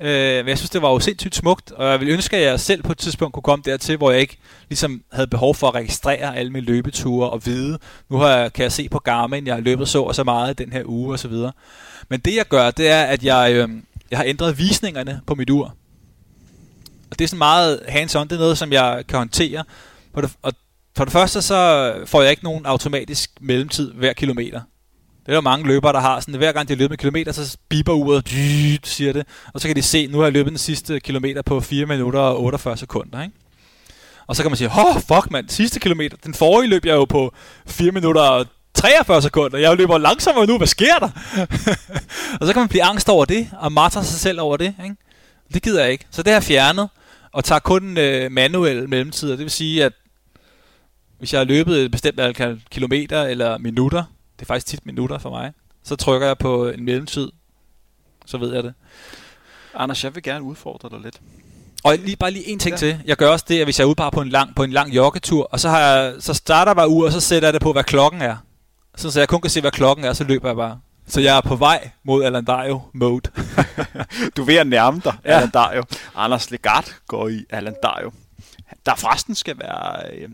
Øh, men jeg synes, det var jo sindssygt smukt, og jeg ville ønske, at jeg selv på et tidspunkt kunne komme dertil, hvor jeg ikke ligesom havde behov for at registrere alle mine løbeture og vide, nu har jeg, kan jeg se på Garmin, jeg har løbet så og så meget den her uge osv. Men det jeg gør, det er, at jeg, øh, jeg har ændret visningerne på mit ur. Og det er sådan meget hands-on, det er noget, som jeg kan håndtere. For det, og for det første, så får jeg ikke nogen automatisk mellemtid hver kilometer. Det er der mange løbere, der har sådan, hver gang de løber med kilometer, så biber uret, dyt, siger det, og så kan de se, nu har jeg løbet den sidste kilometer på 4 minutter og 48 sekunder, ikke? Og så kan man sige, åh, oh, fuck mand, sidste kilometer, den forrige løb jeg jo på 4 minutter og 43 sekunder, jeg løber langsommere nu, hvad sker der? og så kan man blive angst over det, og martre sig selv over det, ikke? Det gider jeg ikke. Så det har jeg fjernet, og tager kun øh, manuel mellemtider. Det vil sige, at hvis jeg har løbet et bestemt antal kilometer eller minutter, det er faktisk tit minutter for mig, så trykker jeg på en mellemtid, så ved jeg det. Anders, jeg vil gerne udfordre dig lidt. Og lige, bare lige en ting Ja. til. Jeg gør også det, at hvis jeg er ude bare på en lang, på en lang joggetur, og så, har jeg, så starter jeg bare ud, og så sætter jeg det på, hvad klokken er. Så, så jeg kun kan se, hvad klokken er, så løber jeg bare. Så jeg er på vej mod Alandario mode. Du er ved at nærme dig, ja. Ja. Alan Dario. Anders Legard går i Alan Dario. Der forresten skal være... Øh,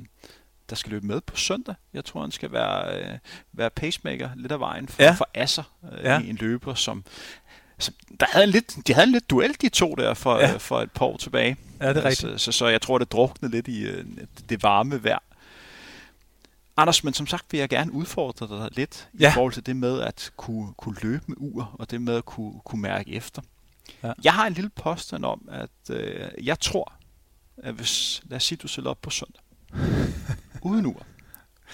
der skal løbe med på søndag. Jeg tror, han skal være, øh, være pacemaker lidt af vejen for, ja. For Asser. Øh, ja. En løber, som... som der havde en lidt, de havde en lidt duel, de to der, for, ja. Øh, for et par år tilbage. Ja, det er rigtigt. Så, så, så jeg tror, det druknede lidt i øh, det varme vejr. Anders, men som sagt vil jeg gerne udfordre dig lidt ja. i forhold til det med at kunne, kunne løbe med ur, og det med at kunne, kunne mærke efter. Ja. Jeg har en lille påstand om, at øh, jeg tror, at hvis, lad os sige, du sætter op på søndag, uden ur,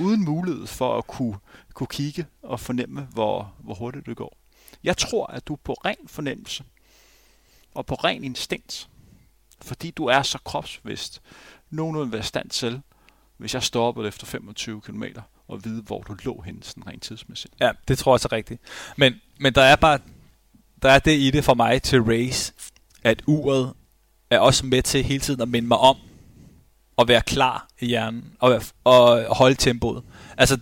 uden mulighed for at kunne, kunne kigge og fornemme, hvor, hvor hurtigt det går. Jeg tror, at du på ren fornemmelse og på ren instinkt, fordi du er så kropsvist, nogenlunde være stand til, hvis jeg stoppede efter 25 km, og vide, hvor du lå henne sådan rent tidsmæssigt. Ja, det tror jeg så rigtigt. Men, men der er bare der er det i det for mig til race, at uret er også med til hele tiden at minde mig om at være klar i hjernen og, være- og holde tempoet. Altså,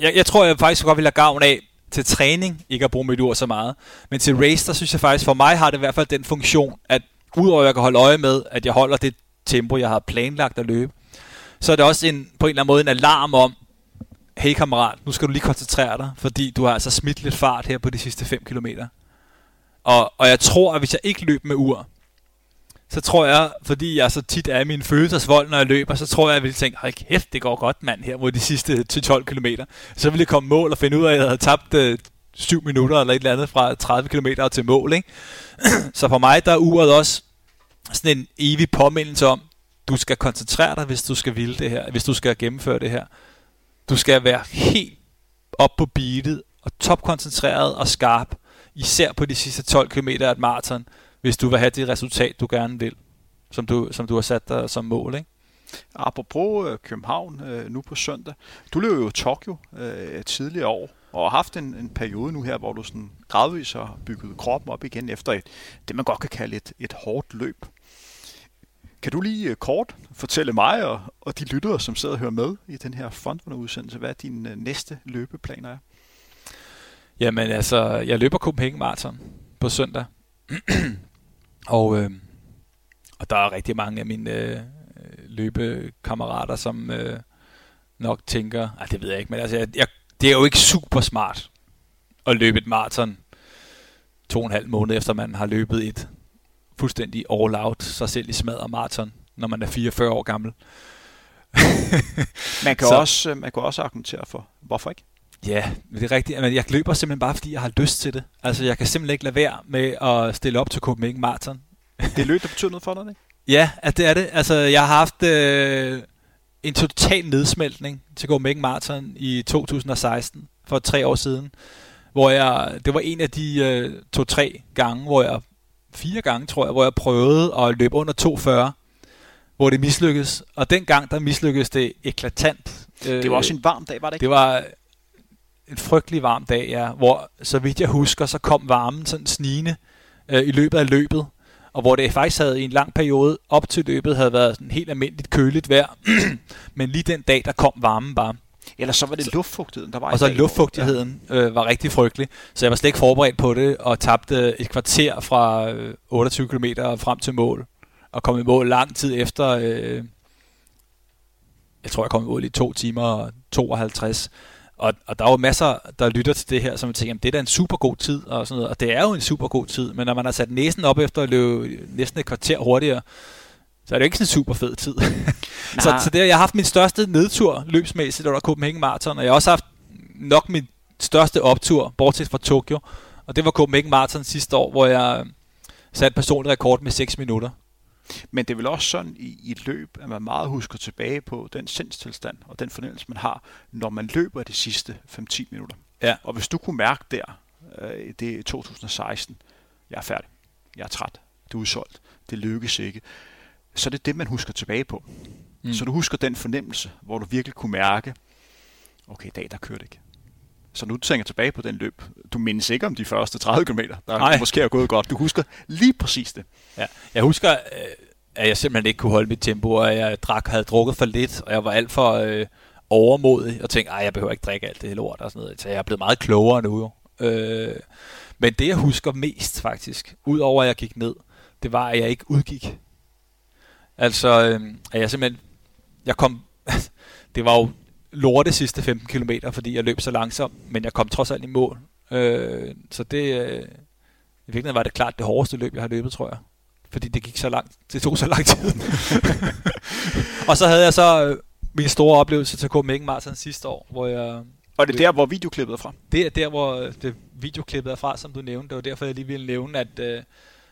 jeg, jeg tror, jeg faktisk godt vil have gavn af til træning, ikke at bruge mit ur så meget. Men til race, der synes jeg faktisk, for mig har det i hvert fald den funktion, at udover at jeg kan holde øje med, at jeg holder det tempo, jeg har planlagt at løbe, så er det også en, på en eller anden måde en alarm om, hey kammerat, nu skal du lige koncentrere dig, fordi du har altså smidt lidt fart her på de sidste 5 km. Og, og jeg tror, at hvis jeg ikke løb med ur, så tror jeg, fordi jeg så tit er i min følelsesvold, når jeg løber, så tror jeg, at jeg ville tænke, hold kæft, det går godt, mand, her mod de sidste 12 km. Så ville jeg komme mål og finde ud af, at jeg havde tabt øh, 7 minutter eller et eller andet fra 30 km til mål. Ikke? så for mig, der er uret også sådan en evig påmindelse om, du skal koncentrere dig, hvis du skal ville det her, hvis du skal gennemføre det her. Du skal være helt op på beatet og topkoncentreret og skarp, især på de sidste 12 km af et maraton, hvis du vil have det resultat, du gerne vil, som du, som du har sat dig som mål. Ikke? Apropos øh, København øh, nu på søndag. Du løb jo Tokyo øh, tidligere år, og har haft en, en periode nu her, hvor du sådan gradvist har bygget kroppen op igen efter et, det man godt kan kalde et, et hårdt løb. Kan du lige øh, kort fortælle mig og, og de lyttere, som sidder og hører med i den her frontrunner-udsendelse, hvad dine øh, næste løbeplaner er? Jamen altså, jeg løber Copenhagen Marathon på søndag. og, øh, og der er rigtig mange af mine øh, løbekammerater, som øh, nok tænker, ah, det ved jeg ikke, men altså, jeg, jeg, det er jo ikke super smart at løbe et maraton to og en halv måned efter man har løbet et fuldstændig all out sig selv i smadret maraton, når man er 44 år gammel. man, kan så, også, øh, man kan også argumentere for, hvorfor ikke? Ja, det er rigtigt. Men jeg løber simpelthen bare, fordi jeg har lyst til det. Altså, jeg kan simpelthen ikke lade være med at stille op til Copenhagen Marathon. det løb, der betyder noget for dig, ikke? Ja, at det er det. Altså, jeg har haft øh, en total nedsmeltning til Copenhagen Marathon i 2016, for tre år siden. Hvor jeg, det var en af de øh, to-tre gange, hvor jeg, fire gange tror jeg, hvor jeg prøvede at løbe under 240 hvor det mislykkedes. Og dengang, der mislykkedes det eklatant. Det var også en varm dag, var det ikke? Det var en frygtelig varm dag, ja, hvor, så vidt jeg husker, så kom varmen sådan snigende øh, i løbet af løbet, og hvor det faktisk havde i en lang periode op til løbet havde været sådan helt almindeligt køligt vejr, men lige den dag, der kom varmen bare. Eller så var det så, luftfugtigheden, der var Og så dag, luftfugtigheden øh, var rigtig frygtelig, så jeg var slet ikke forberedt på det, og tabte et kvarter fra øh, 28 km frem til mål, og kom i mål lang tid efter, øh, jeg tror jeg kom i mål i 2 timer og 52, og, og der er jo masser, der lytter til det her, som tænker, det er da en super god tid, og sådan noget. Og det er jo en super god tid, men når man har sat næsen op efter at løbe næsten et kvarter hurtigere, så er det jo ikke sådan en super fed tid. så, så det, jeg har haft min største nedtur løbsmæssigt under Copenhagen Marathon, og jeg har også haft nok min største optur, bortset fra Tokyo, og det var Copenhagen Marathon sidste år, hvor jeg satte personlig rekord med 6 minutter. Men det er vel også sådan i, i et løb, at man meget husker tilbage på den sindstilstand og den fornemmelse, man har, når man løber de sidste 5-10 minutter. Ja. Og hvis du kunne mærke der, øh, det er 2016, jeg er færdig, jeg er træt, det er udsolgt, det lykkes ikke, så det er det, man husker tilbage på. Mm. Så du husker den fornemmelse, hvor du virkelig kunne mærke, okay, i dag der kørte ikke. Så nu tænker tilbage på den løb. Du mindes ikke om de første 30 km, der Nej. måske er gået godt. Du husker lige præcis det. Ja. Jeg husker, øh, at jeg simpelthen ikke kunne holde mit tempo, og jeg drak, havde drukket for lidt, og jeg var alt for øh, overmodig, og tænkte, at jeg behøver ikke drikke alt det lort og sådan noget. Så jeg er blevet meget klogere nu jo. Øh, men det, jeg husker mest faktisk, udover at jeg gik ned, det var, at jeg ikke udgik. Altså, øh, at jeg simpelthen, jeg kom, det var jo lorte sidste 15 km, fordi jeg løb så langsomt, men jeg kom trods alt i mål. Øh, så det, øh, i virkeligheden var det klart det hårdeste løb, jeg har løbet, tror jeg. Fordi det gik så langt, det tog så lang tid. og så havde jeg så øh, min store oplevelse til Copenhagen Marathon sidste år, hvor jeg... Og det er der, hvor videoklippet er fra? Det er der, hvor øh, det videoklippet er fra, som du nævnte. Det var derfor, jeg lige ville nævne, at, øh,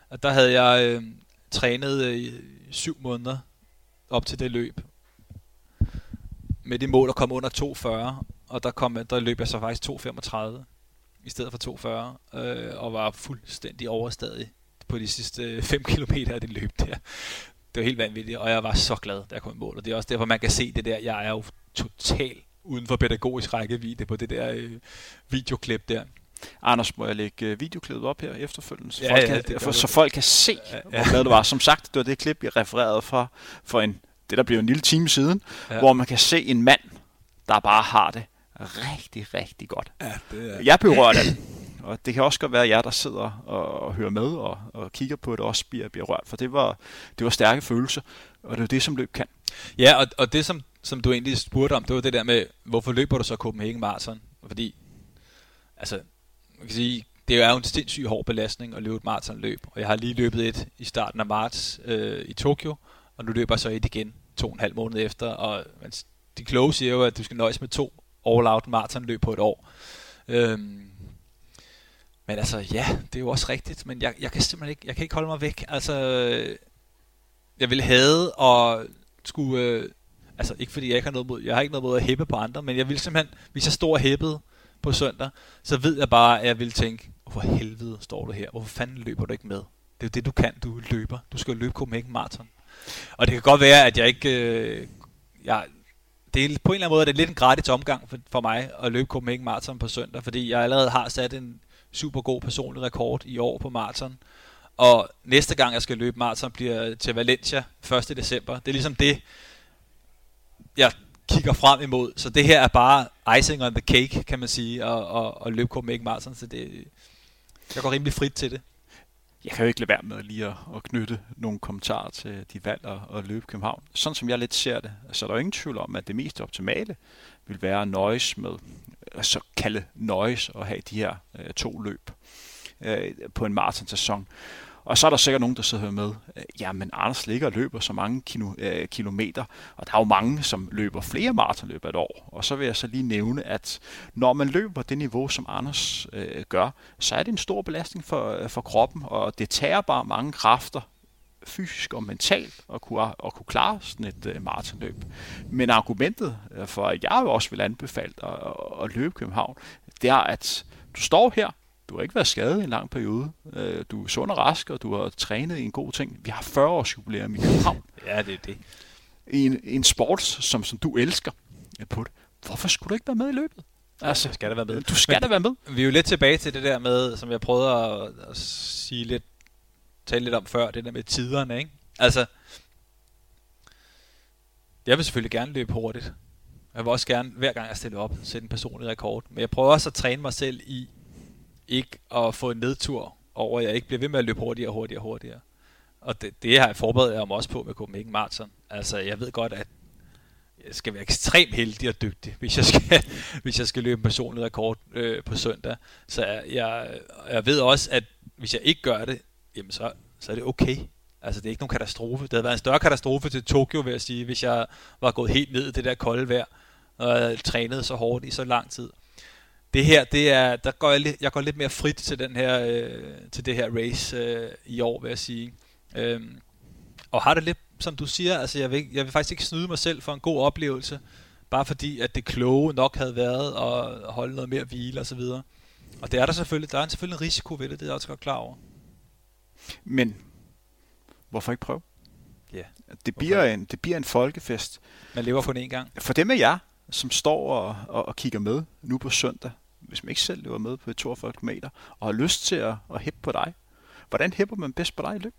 at der havde jeg øh, trænet øh, i syv måneder op til det løb med det mål at komme under 2.40, og der, kom, der løb jeg så faktisk 2.35 i stedet for 2.40, øh, og var fuldstændig overstadig på de sidste 5 km af det løb der. Det var helt vanvittigt, og jeg var så glad, da jeg kom i mål, og det er også derfor, man kan se det der. Jeg er jo totalt uden for pædagogisk rækkevidde på det der øh, videoklip der. Anders, må jeg lægge øh, videoklippet op her efterfølgende, så, ja, folk, ja, kan, for, så folk kan se, ja, ja. hvor glad du var. Som sagt, det var det klip, jeg refererede for, for en det der blev en lille time siden, ja. hvor man kan se en mand, der bare har det rigtig, rigtig godt. Ja, det er... Jeg blev rørt af det. Og det kan også godt være, at jer, der sidder og, og hører med og, og kigger på det, også bliver, bliver rørt. For det var, det var stærke følelser, og det er det, som løb kan. Ja, og, og det, som, som du egentlig spurgte om, det var det der med, hvorfor løber du så Copenhagen Marathon? Fordi, altså, man kan sige, det er jo en sindssygt hård belastning at løbe et maratonløb, og jeg har lige løbet et i starten af marts øh, i Tokyo, og nu løber jeg så et igen to og en halv måned efter, og de kloge siger jo, at du skal nøjes med to all-out maratonløb på et år. Øhm, men altså, ja, det er jo også rigtigt, men jeg, jeg kan simpelthen ikke, jeg kan ikke holde mig væk. Altså, øh, jeg vil have og skulle, øh, altså ikke fordi jeg ikke har noget mod, jeg har ikke noget mod at hæppe på andre, men jeg vil simpelthen, hvis jeg står hæppet på søndag, så ved jeg bare, at jeg vil tænke, hvor helvede står du her? Hvorfor fanden løber du ikke med? Det er jo det, du kan. Du løber. Du skal jo løbe Copenhagen Marathon. Og det kan godt være, at jeg ikke... Øh, jeg, det er på en eller anden måde det er lidt en gratis omgang for, for mig at løbe Copenhagen Marathon på søndag, fordi jeg allerede har sat en super god personlig rekord i år på maraton. Og næste gang jeg skal løbe maraton bliver til Valencia 1. december. Det er ligesom det, jeg kigger frem imod. Så det her er bare icing on the cake, kan man sige, og, og, og løbe Copenhagen Marathon. Så det, jeg går rimelig frit til det. Jeg kan jo ikke lade være med lige at, at knytte nogle kommentarer til de valg at, at løbe København. Sådan som jeg lidt ser det, så er der jo ingen tvivl om, at det mest optimale vil være at nøjes med, så kalde nøjes at have de her øh, to løb øh, på en maratonsæson. Og så er der sikkert nogen, der sidder med, øh, jamen Anders ligger og løber så mange kilo, øh, kilometer, og der er jo mange, som løber flere maratonløb et år. Og så vil jeg så lige nævne, at når man løber det niveau, som Anders øh, gør, så er det en stor belastning for, øh, for kroppen, og det tager bare mange kræfter fysisk og mentalt at kunne, at kunne klare sådan et øh, maratonløb. Men argumentet øh, for, at jeg også vil anbefale at, at løbe København, det er, at du står her, du har ikke været skadet i en lang periode. Øh, du er sund og rask, og du har trænet i en god ting. Vi har 40 års jubilæum i København. ja, det er det. I en, en sport, som, som du elsker på det. Hvorfor skulle du ikke være med i løbet? Altså, skal der være med. Du skal Men, da være med. Vi er jo lidt tilbage til det der med, som jeg prøvede at, at sige lidt, tale lidt om før, det der med tiderne, ikke? Altså, jeg vil selvfølgelig gerne løbe hurtigt. Jeg vil også gerne, hver gang jeg stiller op, sætte en personlig rekord. Men jeg prøver også at træne mig selv i ikke at få en nedtur over, at jeg ikke bliver ved med at løbe hurtigere og hurtigere og hurtigere. Og det, det har jeg forberedt mig også på med Copenhagen Marathon. Altså, jeg ved godt, at jeg skal være ekstremt heldig og dygtig, hvis jeg skal, hvis jeg skal løbe en personlig rekord øh, på søndag. Så jeg, jeg ved også, at hvis jeg ikke gør det, jamen så, så er det okay. Altså, det er ikke nogen katastrofe. Det havde været en større katastrofe til Tokyo, vil jeg sige, hvis jeg var gået helt ned i det der kolde vejr, og jeg trænet så hårdt i så lang tid det her, det er, der går jeg, lidt, jeg går lidt mere frit til, den her, øh, til det her race øh, i år, vil jeg sige. Øhm, og har det lidt, som du siger, altså jeg vil, jeg vil faktisk ikke snyde mig selv for en god oplevelse, bare fordi, at det kloge nok havde været at holde noget mere hvile og så videre. Og det er der selvfølgelig, der er selvfølgelig en risiko ved det, det er jeg også godt klar over. Men, hvorfor ikke prøve? Ja. Yeah. Det bliver, en, det bliver en folkefest. Man lever kun én gang. For dem af jer, som står og, og, og kigger med nu på søndag, hvis man ikke selv løber med på 42 km, og har lyst til at, at hæppe på dig, hvordan hæpper man bedst på dig i løb?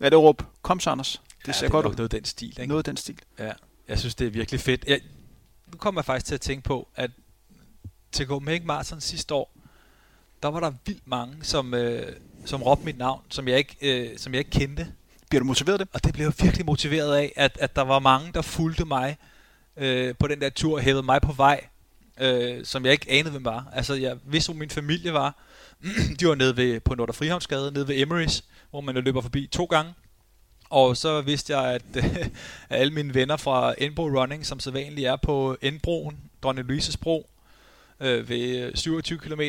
Er det råb? Kom så, Anders. Det ja, ser det godt ud. Noget af den stil, ikke? Noget af den stil. Ja, jeg synes, det er virkelig fedt. Jeg, nu kommer jeg faktisk til at tænke på, at til Copenhagen Marathon sidste år, der var der vildt mange, som, øh, som råbte mit navn, som jeg ikke, øh, som jeg ikke kendte. Bliver du motiveret af det? Og det blev jeg virkelig motiveret af, at, at der var mange, der fulgte mig øh, på den der tur, hævede mig på vej, øh, som jeg ikke anede, hvem var. Altså, jeg vidste, hvor min familie var. De var nede ved, på Nordre Frihavnsgade, nede ved Emery's, hvor man løber forbi to gange. Og så vidste jeg, at øh, alle mine venner fra Enbro Running, som så vanligt er på Enbroen, Dronning Louises Bro, øh, ved øh, 27 km.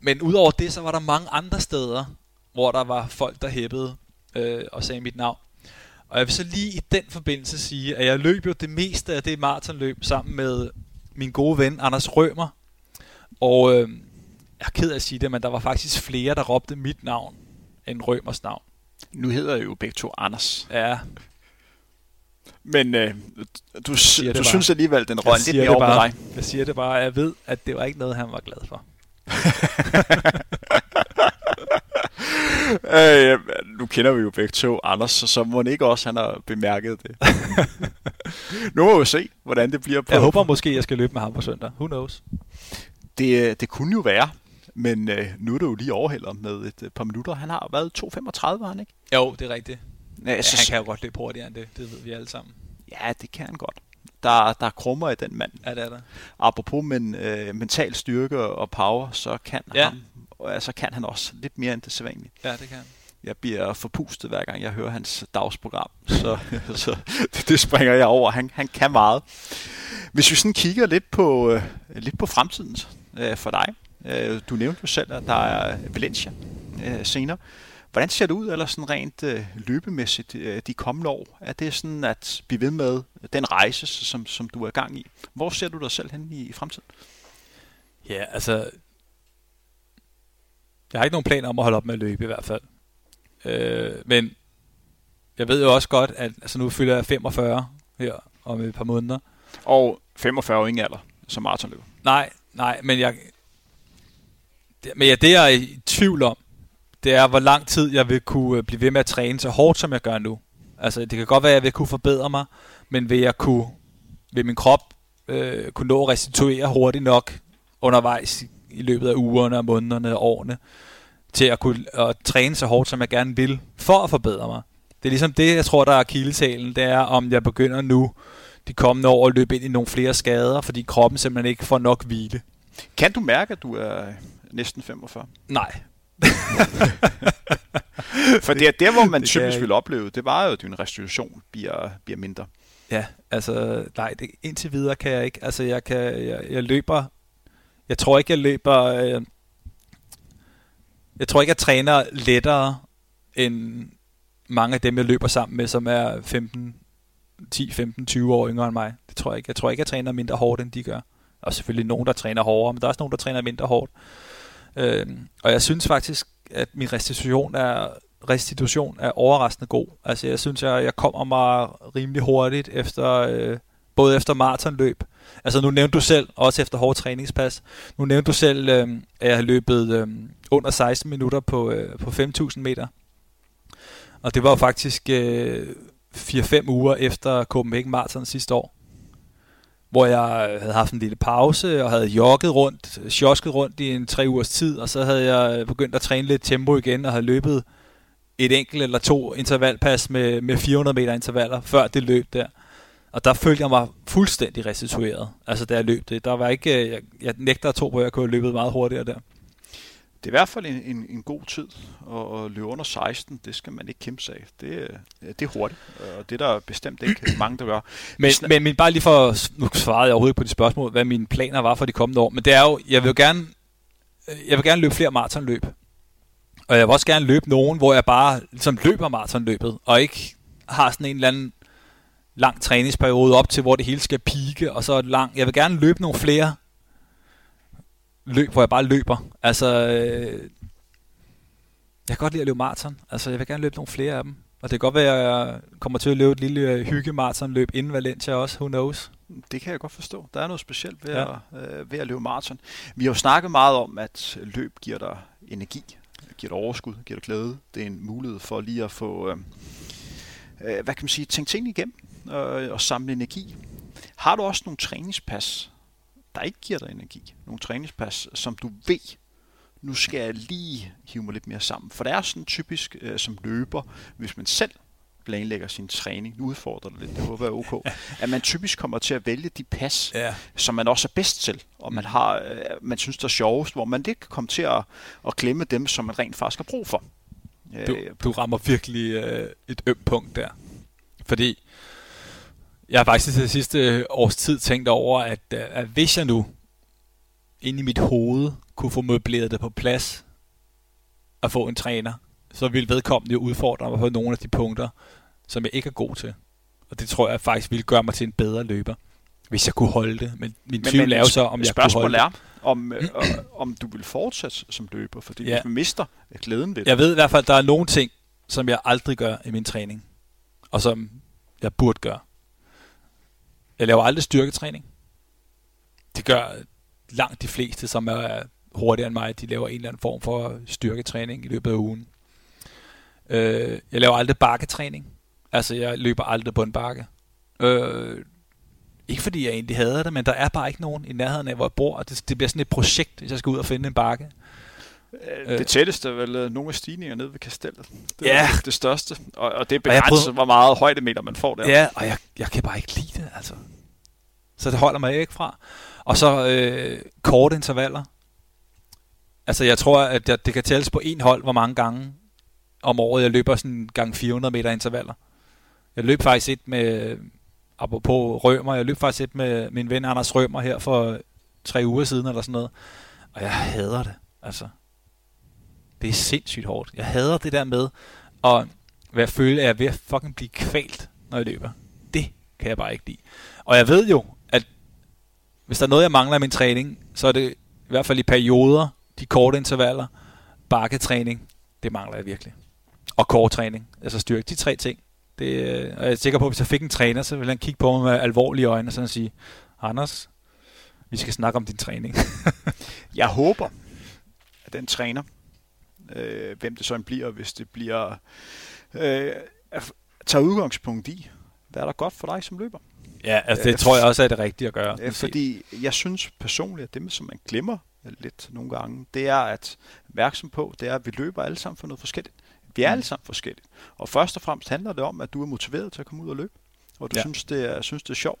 Men udover det, så var der mange andre steder, hvor der var folk, der hæppede øh, og sagde mit navn. Og jeg vil så lige i den forbindelse sige, at jeg løb jo det meste af det maratonløb sammen med min gode ven Anders Rømer. Og øh, jeg er ked af at sige det, men der var faktisk flere, der råbte mit navn end Rømers navn. Nu hedder jeg jo begge to Anders. Ja. Men øh, du, du synes alligevel, den røg lidt mere over bare, dig. Jeg siger det bare, jeg ved, at det var ikke noget, han var glad for. øh, nu kender vi jo begge to Anders, så, så må ikke også han har bemærket det. nu må vi se, hvordan det bliver på. Jeg håber måske, jeg skal løbe med ham på søndag. Who knows? Det, øh, det kunne jo være, men øh, nu er det jo lige overhældet med et øh, par minutter. Han har været 2.35, han ikke? Jo, det er rigtigt. Ja, så, han kan jo godt løbe hurtigere end det, det ved vi alle sammen. Ja, det kan han godt. der, der er krummer i den mand. Ja, det er der. Apropos men, øh, mental styrke og power, så kan Ja. ham, og så kan han også lidt mere end det sædvanlige. Ja, det kan han. Jeg bliver forpustet hver gang jeg hører hans dagsprogram, så, så det, det springer jeg over. Han, han kan meget. Hvis vi sådan kigger lidt på, øh, lidt på fremtiden øh, for dig. Øh, du nævnte jo selv, at der er Valencia øh, senere. Hvordan ser det ud, eller sådan rent øh, løbemæssigt øh, de kommende år? Er det sådan at blive ved med den rejse, som, som du er i gang i? Hvor ser du dig selv hen i, i fremtiden? Ja, altså... Jeg har ikke nogen planer om at holde op med at løbe i hvert fald. Øh, men jeg ved jo også godt, at altså nu fylder jeg 45 her om et par måneder. Og 45 år ingen alder som maratonløber. Nej, nej, men jeg... Det, men ja, det jeg er i tvivl om, det er, hvor lang tid jeg vil kunne øh, blive ved med at træne så hårdt, som jeg gør nu. Altså, det kan godt være, at jeg vil kunne forbedre mig, men vil jeg kunne, vil min krop øh, kunne nå at restituere hurtigt nok undervejs i, i løbet af ugerne, og månederne og årene, til at kunne at træne så hårdt, som jeg gerne vil, for at forbedre mig. Det er ligesom det, jeg tror, der er kildetalen, det er, om jeg begynder nu de kommende år at løbe ind i nogle flere skader, fordi kroppen simpelthen ikke får nok hvile. Kan du mærke, at du er næsten 45? Nej. For det er der, hvor man det typisk vil opleve, det var jo, at din restitution bliver, bliver mindre. Ja, altså, nej, det, indtil videre kan jeg ikke. Altså, jeg kan, jeg, jeg løber, jeg tror ikke, jeg løber, øh, jeg tror ikke, jeg træner lettere end mange af dem, jeg løber sammen med, som er 15, 10, 15, 20 år yngre end mig. Det tror jeg ikke. Jeg tror ikke, jeg træner mindre hårdt, end de gør. Og selvfølgelig nogen, der træner hårdere, men der er også nogen, der træner mindre hårdt. Øh, og jeg synes faktisk, at min restitution er, restitution er overraskende god. Altså jeg synes, jeg, jeg kommer mig rimelig hurtigt efter, øh, både efter maratonløb. Altså nu nævnte du selv, også efter hårdt træningspas, nu nævnte du selv, øh, at jeg har løbet øh, under 16 minutter på, øh, på 5.000 meter. Og det var jo faktisk øh, 4-5 uger efter Copenhagen Marathon sidste år hvor jeg øh, havde haft en lille pause og havde jogget rundt, sjosket rundt i en tre ugers tid, og så havde jeg øh, begyndt at træne lidt tempo igen og havde løbet et enkelt eller to intervalpas med, med 400 meter intervaller før det løb der. Og der følte jeg mig fuldstændig restitueret, altså da jeg løb det. Der var ikke, jeg, jeg nægter at tro på, at jeg kunne have løbet meget hurtigere der. Det er i hvert fald en, en, en god tid at, at løbe under 16. Det skal man ikke kæmpe sig af. Det, øh, det er hurtigt, og det er der bestemt ikke mange, der gør. Men, men, men bare lige for, nu svarede jeg overhovedet ikke på de spørgsmål, hvad mine planer var for de kommende år, men det er jo, jeg vil jo gerne, øh, jeg vil gerne løbe flere maratonløb. Og jeg vil også gerne løbe nogen, hvor jeg bare ligesom løber maratonløbet, og ikke har sådan en eller anden lang træningsperiode op til, hvor det hele skal pike, og så lang. Jeg vil gerne løbe nogle flere løb, hvor jeg bare løber. Altså, øh, jeg kan godt lide at løbe maraton. Altså, jeg vil gerne løbe nogle flere af dem. Og det kan godt være, at jeg kommer til at løbe et lille øh, hygge-maratonløb inden Valencia også. Who knows? Det kan jeg godt forstå. Der er noget specielt ved, Ja. at, øh, ved at løbe maraton. Vi har jo snakket meget om, at løb giver dig energi, giver dig overskud, giver dig glæde. Det er en mulighed for lige at få, øh, øh, hvad kan man sige, tænkt ting igennem øh, og samle energi. Har du også nogle træningspas, der ikke giver dig energi? Nogle træningspas, som du ved, nu skal jeg lige hive mig lidt mere sammen. For det er sådan typisk øh, som løber, hvis man selv planlægger sin træning, nu udfordrer det lidt, det håber jeg er ok, at man typisk kommer til at vælge de pas, Ja. som man også er bedst til, og man har, øh, man synes, der er sjovest, hvor man lidt kan komme til at, at glemme dem, som man rent faktisk har brug for. Du, Øh, du rammer virkelig øh, et ømt punkt der. Fordi jeg har faktisk det sidste års tid tænkt over, at, øh, at hvis jeg nu inde i mit hoved kunne få møbleret det på plads at få en træner, så ville vedkommende udfordre mig på nogle af de punkter, som jeg ikke er god til. Og det tror jeg faktisk ville gøre mig til en bedre løber, hvis jeg kunne holde det. Men min tvivl er jo så, om jeg kunne holde er, om, øh, øh, om du vil fortsætte som løber, fordi Ja. man mister glæden ved det, Jeg ved i hvert fald, at der er nogle ting, som jeg aldrig gør i min træning, og som jeg burde gøre. Jeg laver aldrig styrketræning. Det gør langt de fleste, som er hurtigere end mig. De laver en eller anden form for styrketræning i løbet af ugen. Øh, jeg laver aldrig bakketræning. Altså, jeg løber aldrig på en bakke. Øh, ikke fordi jeg egentlig hader det, men der er bare ikke nogen i nærheden af, hvor jeg bor. og Det, det bliver sådan et projekt, hvis jeg skal ud og finde en bakke øh, det tætteste er vel øh, nogle af stigningerne nede ved kastellet. Det Ja. er det største, og, og det er jeg begrænset, prøvede- hvor meget højdemeter man får der. Ja, og jeg, jeg kan bare ikke lide det, altså. Så det holder mig ikke fra. Og så øh, korte intervaller. Altså jeg tror, at jeg, det kan tælles på en hold, hvor mange gange om året jeg løber sådan gang 400 meter intervaller. Jeg løb faktisk et med, apropos Rømer, jeg løb faktisk et med min ven Anders Rømer her for tre uger siden eller sådan noget. Og jeg hader det. Altså, det er sindssygt hårdt. Jeg hader det der med at være føle, at jeg er ved at fucking blive kvalt, når jeg løber. Det kan jeg bare ikke lide. Og jeg ved jo, at hvis der er noget, jeg mangler i min træning, så er det i hvert fald i perioder, de korte intervaller, bakketræning, det mangler jeg virkelig. Og core-træning, altså styrke. De tre ting. Det, øh, og jeg er sikker på, at hvis jeg fik en træner, så ville han kigge på mig med alvorlige øjne og sådan sige, Anders, vi skal snakke om din træning. jeg håber, at den træner, øh, hvem det så end bliver, hvis det bliver, øh, tager udgangspunkt i, hvad er der godt for dig som løber. Ja, altså det øh, tror jeg også er det rigtige at gøre. Øh, fordi jeg synes personligt, at det, som man glemmer lidt nogle gange, det er at opmærksom på, det er, at vi løber alle sammen for noget forskelligt. Vi er mm. alle sammen forskellige. Og først og fremmest handler det om, at du er motiveret til at komme ud og løbe. Og du ja. synes, det er, synes, det er sjovt.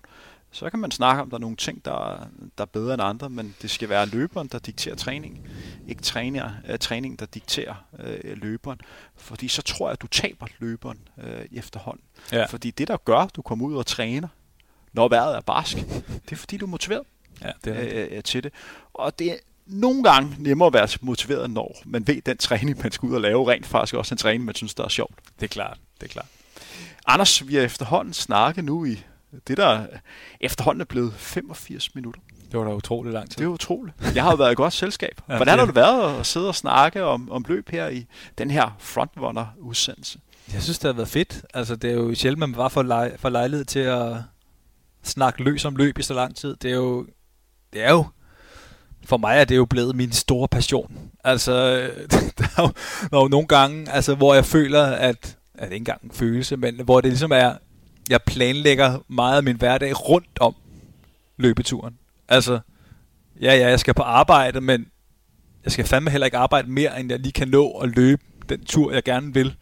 Så kan man snakke om, at der er nogle ting, der, der er bedre end andre, men det skal være løberen, der dikterer træningen. Ikke træner, uh, træningen, der dikterer uh, løberen. Fordi så tror jeg, at du taber løberen uh, efterhånden. Ja. Fordi det, der gør, at du kommer ud og træner, når vejret er barsk, det er fordi, du er motiveret ja, det er uh, til det. Og det er nogle gange nemmere at være motiveret, når man ved, den træning, man skal ud og lave, rent faktisk også en træning, man synes, der er sjovt. Det er klart, det er klart. Anders, vi har efterhånden snakket nu i det, der efterhånden er blevet 85 minutter. Det var da utroligt lang tid. Det er utroligt. Jeg har jo været i godt selskab. ja, Hvordan har du været at sidde og snakke om, om løb her i den her Frontrunner-udsendelse? Jeg synes, det har været fedt. Altså, det er jo sjældent, man var for, lej- for lejlighed til at snakke løs om løb i så lang tid. Det er jo, det er jo for mig er det jo blevet min store passion. Altså, der er jo, der er jo nogle gange, altså, hvor jeg føler, at, at det ikke engang en følelse, men hvor det ligesom er, jeg planlægger meget af min hverdag rundt om løbeturen. Altså, ja, ja, jeg skal på arbejde, men jeg skal fandme heller ikke arbejde mere, end jeg lige kan nå at løbe den tur, jeg gerne vil.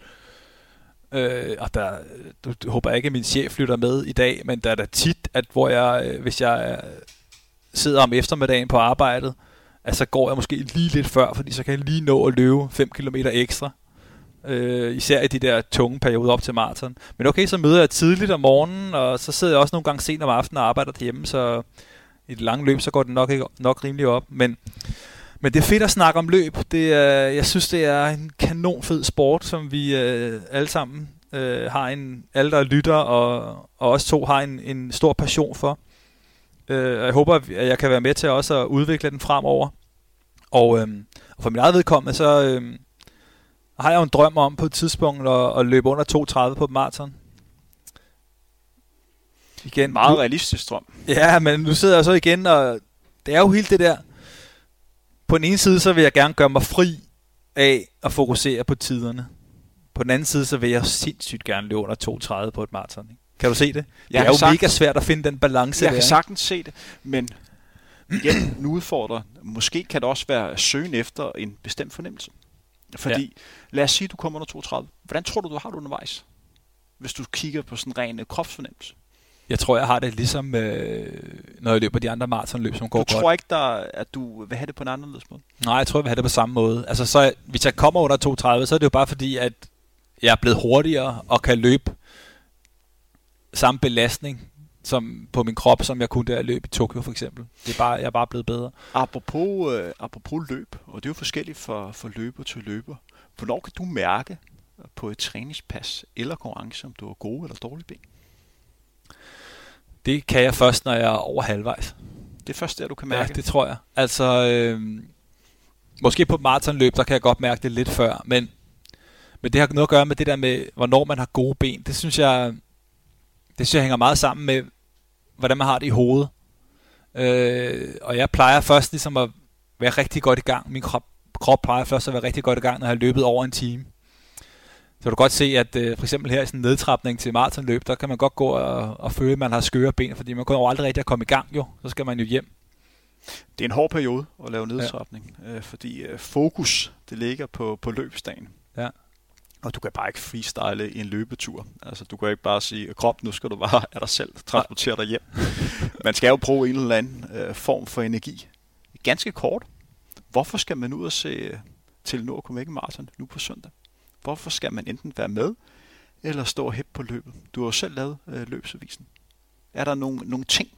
Øh, og der, du, du håber ikke, at min chef flytter med i dag, men der er da tit, at hvor jeg, øh, hvis jeg øh, sidder om eftermiddagen på arbejdet, at så går jeg måske lige lidt før, fordi så kan jeg lige nå at løbe 5 km ekstra. Øh, især i de der tunge perioder op til maraton. Men okay, så møder jeg tidligt om morgenen, og så sidder jeg også nogle gange sent om aftenen og arbejder derhjemme, så i det lange løb, så går det nok, ikke, nok rimelig op. Men, men det er fedt at snakke om løb. Det er, jeg synes, det er en kanon fed sport, som vi øh, alle sammen øh, har en, alle der lytter, og, og os to har en, en stor passion for. Øh, og jeg håber, at jeg kan være med til også at udvikle den fremover. Og, øh, og for min eget vedkommende, så øh, har jeg jo en drøm om på et tidspunkt at, at løbe under 2.30 på et maraton. Igen. Meget realistisk drøm. Ja, men nu sidder jeg så igen, og det er jo helt det der. På den ene side, så vil jeg gerne gøre mig fri af at fokusere på tiderne. På den anden side, så vil jeg sindssygt gerne løbe under 2.30 på et maraton. Ikke? Kan du se det? Jeg det er jo sagt, mega svært at finde den balance Jeg der, kan sagtens se det, men igen, nu udfordrer. Måske kan det også være søgen efter en bestemt fornemmelse. Fordi, ja. lad os sige, du kommer under 32. Hvordan tror du, du har det undervejs? Hvis du kigger på sådan en ren kropsfornemmelse. Jeg tror, jeg har det ligesom, øh, når jeg løber de andre maratonløb, som går Du tror godt. ikke, der, at du vil have det på en anden måde? Nej, jeg tror, jeg vil have det på samme måde. Altså, så, hvis jeg kommer under 32, så er det jo bare fordi, at jeg er blevet hurtigere og kan løbe samme belastning som på min krop, som jeg kunne der løb i Tokyo for eksempel. Det er bare, jeg er bare blevet bedre. Apropos, øh, apropos løb, og det er jo forskelligt for, for løber til løber. Hvornår kan du mærke på et træningspas eller konkurrence, om du har gode eller dårlige ben? Det kan jeg først, når jeg er over halvvejs. Det er først der, du kan mærke Ja, det tror jeg. Altså, øh, måske på et maratonløb, der kan jeg godt mærke det lidt før, men, men det har noget at gøre med det der med, hvornår man har gode ben. Det synes jeg, det synes jeg hænger meget sammen med, hvordan man har det i hovedet. Øh, og jeg plejer først ligesom at være rigtig godt i gang. Min krop, krop plejer først at være rigtig godt i gang, når jeg har løbet over en time. Så du kan godt se, at øh, for eksempel her i sådan en nedtrapning til maratonløb, der kan man godt gå og, og føle, at man har skøre ben, fordi man kan jo aldrig rigtig at komme i gang jo. Så skal man jo hjem. Det er en hård periode at lave nedtrapning, ja. øh, fordi øh, fokus det ligger på, på løbsdagen. Ja. Og du kan bare ikke freestyle i en løbetur. Altså, du kan ikke bare sige, krop, nu skal du bare af dig selv transportere dig hjem. Man skal jo bruge en eller anden øh, form for energi. Ganske kort. Hvorfor skal man ud og se til Nord Copenhagen Marathon nu på søndag? Hvorfor skal man enten være med, eller stå og på løbet? Du har jo selv lavet øh, løbsavisen. Er der nogle, nogle ting,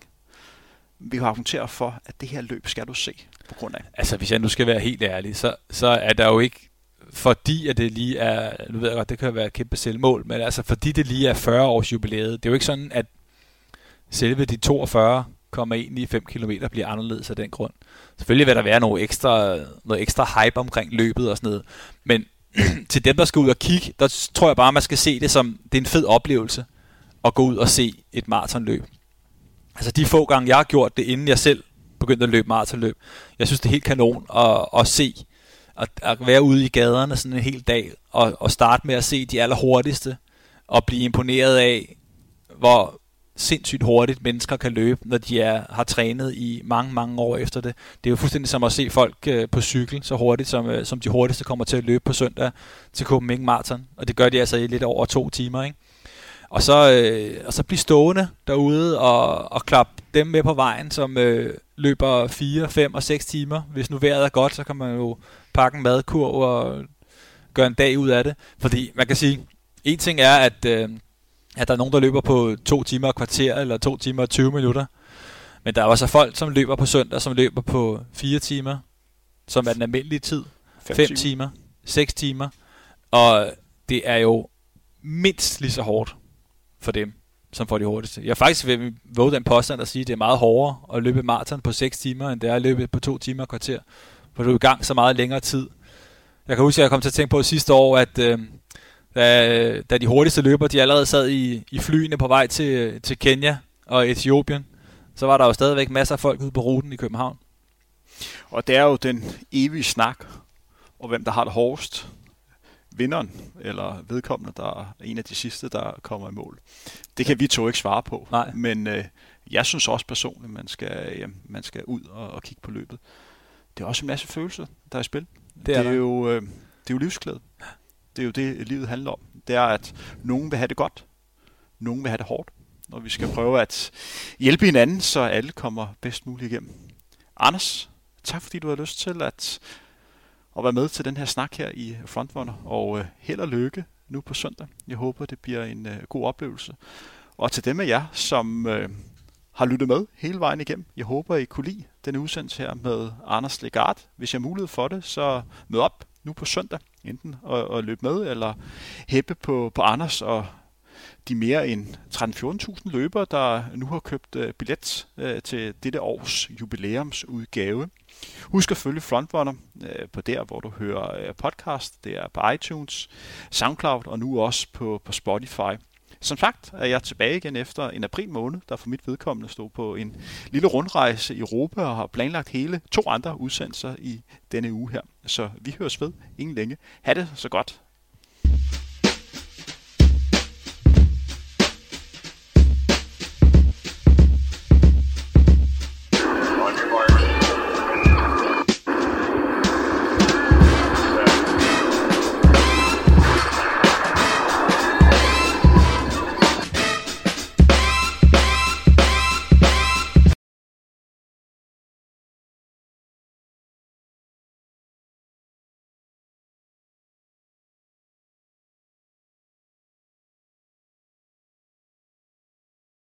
vi kan argumentere for, at det her løb skal du se på grund af? Altså, hvis jeg nu skal være helt ærlig, så, så er der jo ikke fordi at det lige er, nu ved jeg godt, det kan være et kæmpe selvmål, men altså fordi det lige er 40 års jubilæet, det er jo ikke sådan, at selve de 42,195 km bliver anderledes af den grund. Selvfølgelig vil der være noget ekstra, noget ekstra hype omkring løbet og sådan noget, men til dem, der skal ud og kigge, der tror jeg bare, man skal se det som, det er en fed oplevelse at gå ud og se et maratonløb. Altså de få gange, jeg har gjort det, inden jeg selv begyndte at løbe maratonløb, jeg synes, det er helt kanon at, at se, at, at være ude i gaderne sådan en hel dag, og, og starte med at se de allerhurtigste, og blive imponeret af, hvor sindssygt hurtigt mennesker kan løbe, når de er, har trænet i mange, mange år efter det. Det er jo fuldstændig som at se folk øh, på cykel så hurtigt, som, øh, som de hurtigste kommer til at løbe på søndag til Copenhagen Marathon. Og det gør de altså i lidt over to timer. Ikke? Og så, øh, og så blive stående derude og, og klappe dem med på vejen, som øh, løber 4, 5 og 6 timer. Hvis nu vejret er godt, så kan man jo pakke en madkurv og gøre en dag ud af det. Fordi man kan sige, en ting er, at, øh, at der er nogen, der løber på to timer og kvarter, eller to timer og 20 minutter. Men der er også folk, som løber på søndag, som løber på 4 timer, som er den almindelige tid. 5 timer. timer, 6 timer. Og det er jo mindst lige så hårdt for dem, som får de hurtigste. Jeg faktisk vil våge den påstand at sige, at det er meget hårdere at løbe maraton på 6 timer, end det er at løbe på 2 timer og kvarter. For du er i gang så meget længere tid. Jeg kan huske, at jeg kom til at tænke på sidste år, at øh, da, da de hurtigste løber, de allerede sad i, i flyene på vej til, til Kenya og Etiopien, så var der jo stadigvæk masser af folk ude på ruten i København. Og det er jo den evige snak, og hvem der har det hårdest vinderen, eller vedkommende, der er en af de sidste, der kommer i mål. Det kan vi to ikke svare på. Nej. Men øh, jeg synes også personligt, man skal, øh, man skal ud og, og kigge på løbet. Det er også en masse følelser, der er i spil. Det er, det er jo, øh, det er jo livsglæde. Det er jo det, livet handler om. Det er, at nogen vil have det godt, nogen vil have det hårdt, og vi skal prøve at hjælpe hinanden, så alle kommer bedst muligt igennem. Anders, tak fordi du har lyst til at at være med til den her snak her i Frontrunner, og øh, held og lykke nu på søndag. Jeg håber, det bliver en øh, god oplevelse. Og til dem af jer, som øh, har lyttet med hele vejen igennem, jeg håber, I kunne lide den udsendelse her med Anders Legard. Hvis jeg har mulighed for det, så mød op nu på søndag, enten at, at løbe med, eller hæppe på, på Anders og de mere end 13-14.000 løbere, der nu har købt øh, billet øh, til dette års jubilæumsudgave. Husk at følge Frontrunner øh, på der, hvor du hører podcast. Det er på iTunes, SoundCloud og nu også på, på Spotify. Som sagt er jeg tilbage igen efter en april måned, der for mit vedkommende stod på en lille rundrejse i Europa og har planlagt hele to andre udsendelser i denne uge her. Så vi høres ved ingen længe. Ha' det så godt.